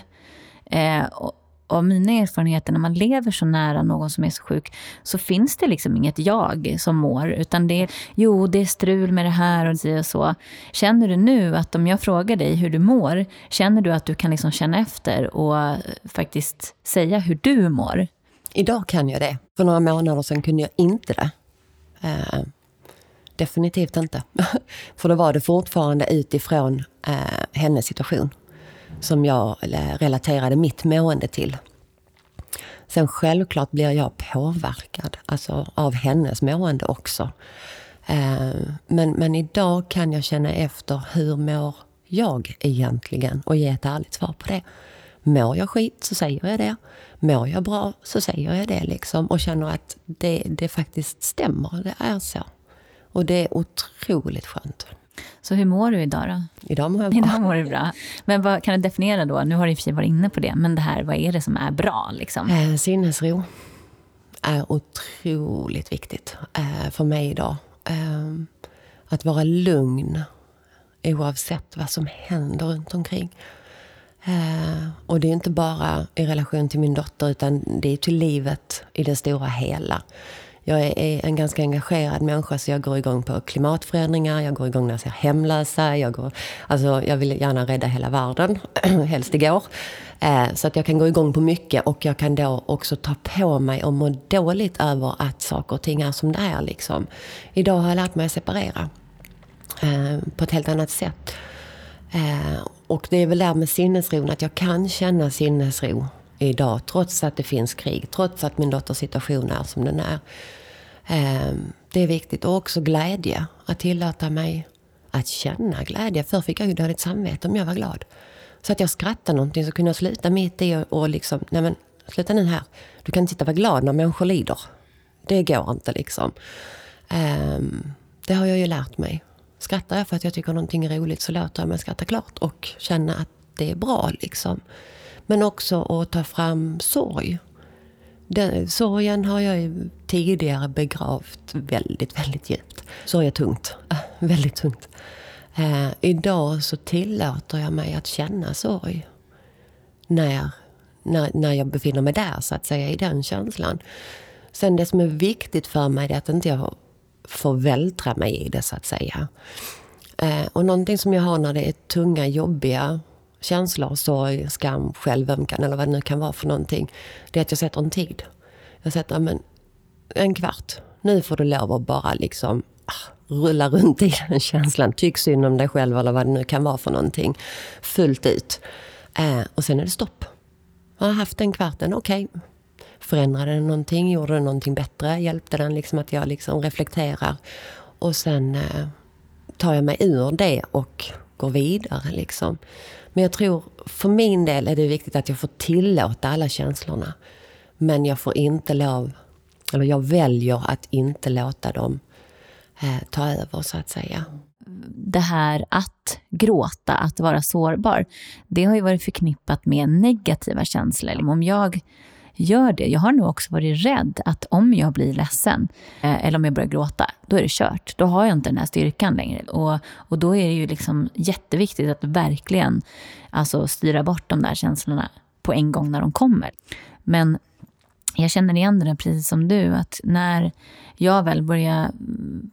A: Eh, och, av mina erfarenheter, när man lever så nära någon som är så sjuk, så finns det liksom inget jag som mår. Utan det är, jo, det är strul med det här och så. Känner du nu att om jag frågar dig hur du mår, känner du att du kan liksom känna efter och eh, faktiskt säga hur du mår?
B: Idag kan jag det. För några månader sedan kunde jag inte det. Eh, definitivt inte. För då var det fortfarande utifrån eh, hennes situation som jag eh, relaterade mitt mående till. Sen självklart blir jag påverkad alltså, av hennes mående också. Eh, men, men idag kan jag känna efter hur mår jag egentligen och ge ett ärligt svar på det. Mår jag skit så säger jag det. Mår jag bra så säger jag det liksom och känner att det, det faktiskt stämmer. Det är så. Och det är otroligt skönt.
A: Så hur mår du idag då?
B: Idag mår jag bra.
A: Idag mår du bra. Men vad kan du definiera då? Nu har du i och för sig varit inne på det, men det här, vad är det som är bra? Liksom?
B: Eh, sinnesro är otroligt viktigt eh, för mig idag. Eh, att vara lugn oavsett vad som händer runt omkring. Eh, och det är inte bara i relation till min dotter utan det är till livet i det stora hela. Jag är en ganska engagerad människa så jag går igång på klimatförändringar, jag går igång när jag ser hemlösa. Jag, går, alltså jag vill gärna rädda hela världen, helst igår. Eh, så att jag kan gå igång på mycket och jag kan då också ta på mig och må dåligt över att saker och ting är som det är. Liksom. Idag har jag lärt mig att separera eh, på ett helt annat sätt. Eh, och det är väl där med sinnesron, att jag kan känna sinnesro idag trots att det finns krig, trots att min dotters situation är som den är. Ehm, det är viktigt. Och också glädje, att tillåta mig att känna glädje. Förr fick jag ju dåligt samvete om jag var glad. Så att jag skrattade någonting så kunde jag sluta mitt i och, och liksom, nej men sluta nu här. Du kan inte sitta och vara glad när människor lider. Det går inte liksom. Um, det har jag ju lärt mig. Skrattar jag för att jag tycker någonting är roligt så låter jag mig skratta klart och känna att det är bra. Liksom. Men också att ta fram sorg. Den, sorgen har jag ju tidigare begravt väldigt, väldigt djupt. Sorg är tungt. Väldigt tungt. Eh, idag så tillåter jag mig att känna sorg. När, när, när jag befinner mig där, så att säga, i den känslan. Sen det som är viktigt för mig är att inte jag får vältra mig i det så att säga. Eh, och någonting som jag har när det är tunga, jobbiga känslor, sorg, skam, självömkan eller vad det nu kan vara för någonting. Det är att jag sätter en tid. Jag sätter men, en kvart. Nu får du lov att bara liksom ah, rulla runt i den känslan. Tyck synd om dig själv eller vad det nu kan vara för någonting. Fullt ut. Eh, och sen är det stopp. Jag har haft den kvarten, okej. Okay Förändrade den någonting? Gjorde den någonting bättre? Hjälpte den liksom att jag liksom reflekterar? Och sen eh, tar jag mig ur det och går vidare. Liksom. Men jag tror, för min del är det viktigt att jag får tillåta alla känslorna. Men jag får inte lov, eller jag väljer att inte låta dem eh, ta över så att säga.
A: det här att gråta, att vara sårbar, det har ju varit förknippat med negativa känslor. Liksom, om jag gör det, jag har nog också varit rädd att om jag blir ledsen eh, eller om jag börjar gråta, då är det kört. Då har jag inte den här styrkan längre. Och, och då är det ju liksom jätteviktigt att verkligen alltså, styra bort de där känslorna på en gång när de kommer. Men jag känner igen det precis som du, att när jag väl börjar mm,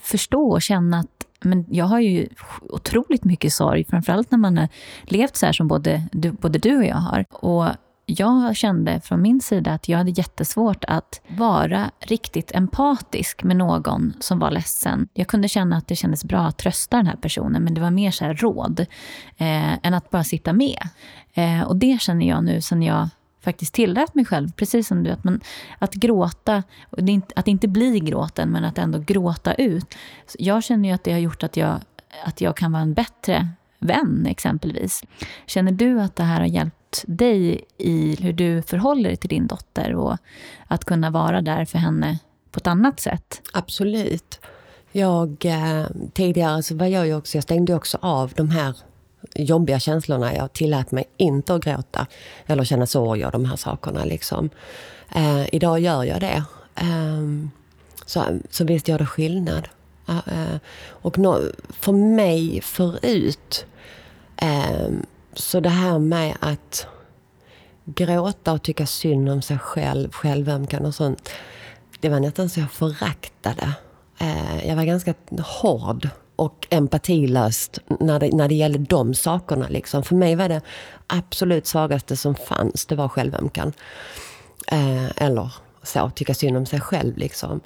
A: förstå och känna att men jag har ju otroligt mycket sorg, framförallt när man har levt så här som både du, både du och jag har. Och jag kände från min sida att jag hade jättesvårt att vara riktigt empatisk med någon som var ledsen. Jag kunde känna att det kändes bra att trösta den här personen, men det var mer så råd eh, än att bara sitta med. Eh, och det känner jag nu sen jag faktiskt tillät mig själv, precis som du, att, man, att gråta, att inte bli gråten, men att ändå gråta ut. Jag känner ju att det har gjort att jag, att jag kan vara en bättre vän, exempelvis. Känner du att det här har hjälpt dig i hur du förhåller dig till din dotter och att kunna vara där för henne på ett annat sätt?
B: Absolut. Jag, eh, tidigare så var jag ju också, jag stängde också av de här jobbiga känslorna. Jag tillät mig inte att gråta eller känna sorg och de här sakerna. Liksom. Eh, idag gör jag det. Eh, så, så visst gör det skillnad. Eh, eh och no, för mig förut, ehm, så det här med att gråta och tycka synd om sig själv, självömkan och sånt. Det var nästan så jag föraktade. Eh, jag var ganska hård och empatilöst när det, när det gällde de sakerna. Liksom. För mig var det absolut svagaste som fanns, det var självömkan. Eh, eller så, tycka synd om sig själv. Liksom.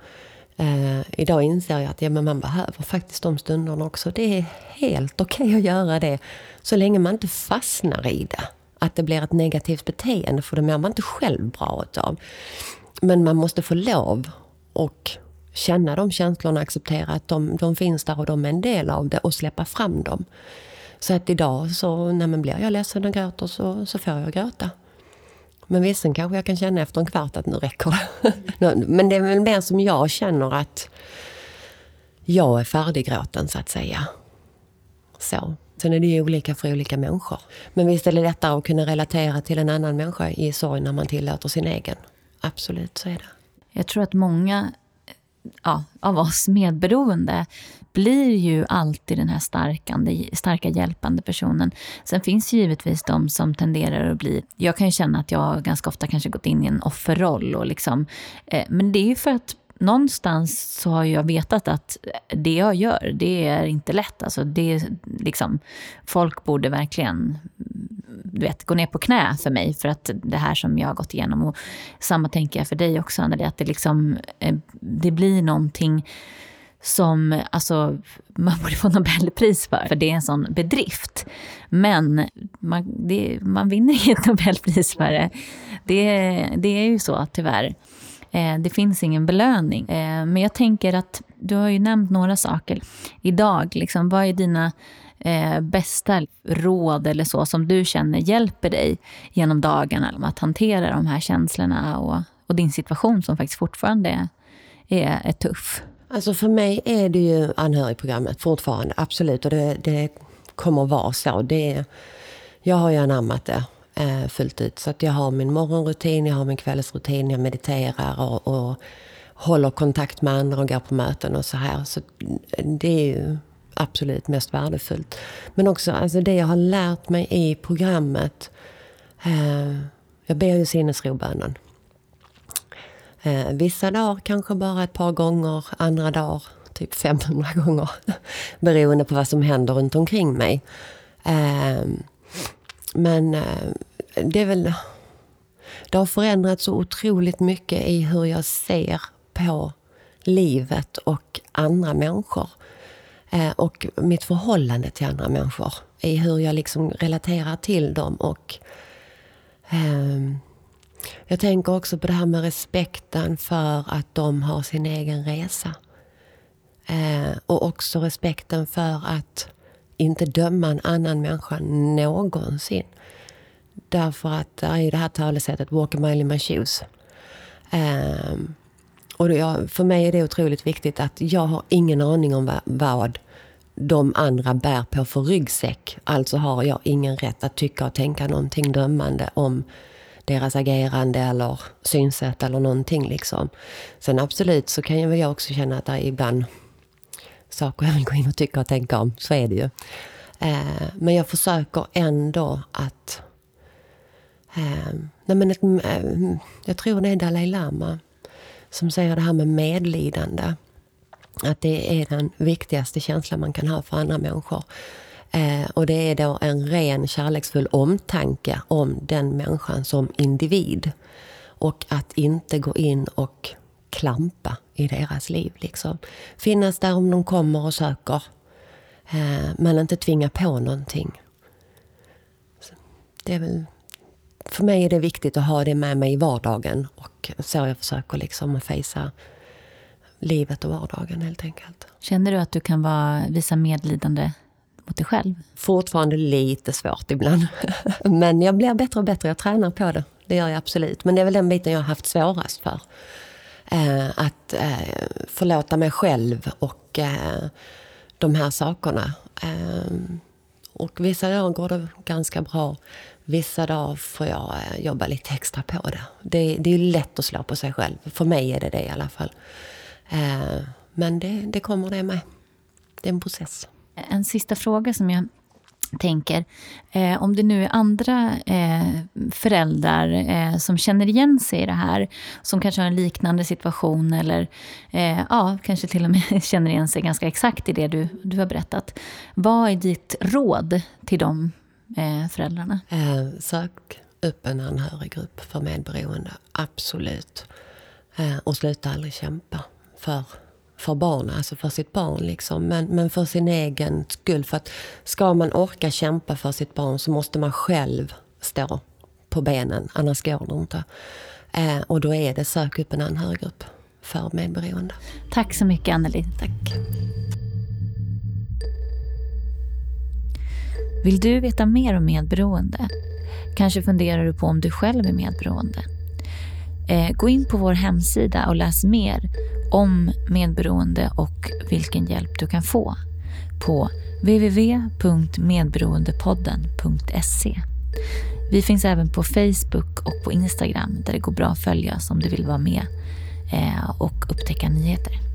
B: Eh, idag inser jag att ja, men man behöver faktiskt de stunderna också. Det är helt okej okay att göra det, så länge man inte fastnar i det. Att det blir ett negativt beteende, för det mår man inte själv bra utav. Men man måste få lov och känna de känslorna, acceptera att de, de finns där och de är en del av det och släppa fram dem. Så att idag så, när man blir jag ledsen och gråter så, så får jag gråta. Men visst, sen kanske jag kan känna efter en kvart att nu räcker det. Men det är väl mer som jag känner att jag är färdiggråten så att säga. Så. Sen är det ju olika för olika människor. Men visst är det lättare att kunna relatera till en annan människa i sorg när man tillåter sin egen. Absolut, så är det.
A: Jag tror att många ja, av oss medberoende blir ju alltid den här starkande, starka hjälpande personen. Sen finns ju givetvis de som tenderar att bli... Jag kan ju känna att jag ganska ofta kanske gått in i en offerroll. Och liksom, eh, men det är ju för att någonstans så har jag vetat att det jag gör, det är inte lätt. Alltså det är liksom, folk borde verkligen du vet, gå ner på knä för mig för att det här som jag har gått igenom. Och samma tänker jag för dig också, Anneli, att det, liksom, eh, det blir någonting som alltså, man borde få Nobelpris för, för det är en sån bedrift. Men man, det, man vinner inget Nobelpris för det. det. Det är ju så tyvärr. Eh, det finns ingen belöning. Eh, men jag tänker att du har ju nämnt några saker idag. Liksom, vad är dina eh, bästa råd eller så som du känner hjälper dig genom dagarna att hantera de här känslorna och, och din situation som faktiskt fortfarande är, är tuff?
B: Alltså för mig är det ju anhörigprogrammet fortfarande, absolut. Och det, det kommer vara så. Det, jag har ju anammat det eh, fullt ut. Så att jag har min morgonrutin, jag har min kvällsrutin, jag mediterar och, och håller kontakt med andra och går på möten och så här. Så det är ju absolut mest värdefullt. Men också alltså det jag har lärt mig i programmet. Eh, jag ber ju sinnesrobönen. Eh, vissa dagar kanske bara ett par gånger, andra dagar typ 500 gånger. Beroende på vad som händer runt omkring mig. Eh, men eh, det är väl... Det har förändrats så otroligt mycket i hur jag ser på livet och andra människor. Eh, och mitt förhållande till andra människor. I hur jag liksom relaterar till dem. Och ehm, Jag tänker också på det här med respekten för att de har sin egen resa. Eh, och också respekten för att inte döma en annan människa någonsin. Därför att det är ju det här talesättet, walk a mile in my shoes. Um, och jag, för mig är det otroligt viktigt att jag har ingen aning om vad, vad de andra bär på för ryggsäck. Alltså har jag ingen rätt att tycka och tänka någonting dömande om deras agerande eller synsätt eller någonting. Liksom. Sen absolut så kan jag också känna att det är ibland saker jag vill gå in och tycka och tänka om. Så är det ju. Eh, men jag försöker ändå att... Eh, nej men ett, eh, jag tror det är Dalai Lama som säger det här med medlidande. Att det är den viktigaste känslan man kan ha för andra människor. Eh, och det är då en ren kärleksfull omtanke om den människan som individ. Och att inte gå in och klampa i deras liv. Liksom. Finnas där om de kommer och söker. Eh, men inte tvinga på någonting. Så det är väl, för mig är det viktigt att ha det med mig i vardagen. Och så jag försöker liksom fejsa livet och vardagen helt enkelt.
A: Känner du att du kan vara, visa medlidande mot dig själv?
B: Fortfarande lite svårt ibland. Men jag blir bättre och bättre. Jag tränar på det. Det gör jag absolut. Men det är väl den biten jag har haft svårast för. Eh, att eh, förlåta mig själv och eh, de här sakerna. Eh, och vissa dagar går det ganska bra. Vissa dagar får jag eh, jobba lite extra på det. Det, det är lätt att slå på sig själv. För mig är det det i alla fall. Eh, men det, det kommer det med. Det är en process.
A: En sista fråga som jag tänker. Eh, om det nu är andra eh, föräldrar eh, som känner igen sig i det här, som kanske har en liknande situation eller eh, ja, kanske till och med känner igen sig ganska exakt i det du, du har berättat. Vad är ditt råd till dem? Eh, föräldrarna?
B: Eh, sök upp en anhöriggrupp för medberoende, absolut. och sluta aldrig kämpa för för barnen, alltså för sitt barn. Liksom. Men, men för sin egen skull. För att ska man orka kämpa för sitt barn så måste man själv stå på benen, annars går det inte. Eh, och då är det sök upp en anhöriggrupp för medberoende.
A: Tack så mycket Anneli.
B: Tack.
A: Vill du veta mer om medberoende? Kanske funderar du på om du själv är medberoende? Eh, gå in på vår hemsida och läs mer om medberoende och vilken hjälp du kan få på www.medberoendepodden.se. Vi finns även på Facebook och på Instagram där det går bra att följa oss om du vill vara med eh, och upptäcka nyheter.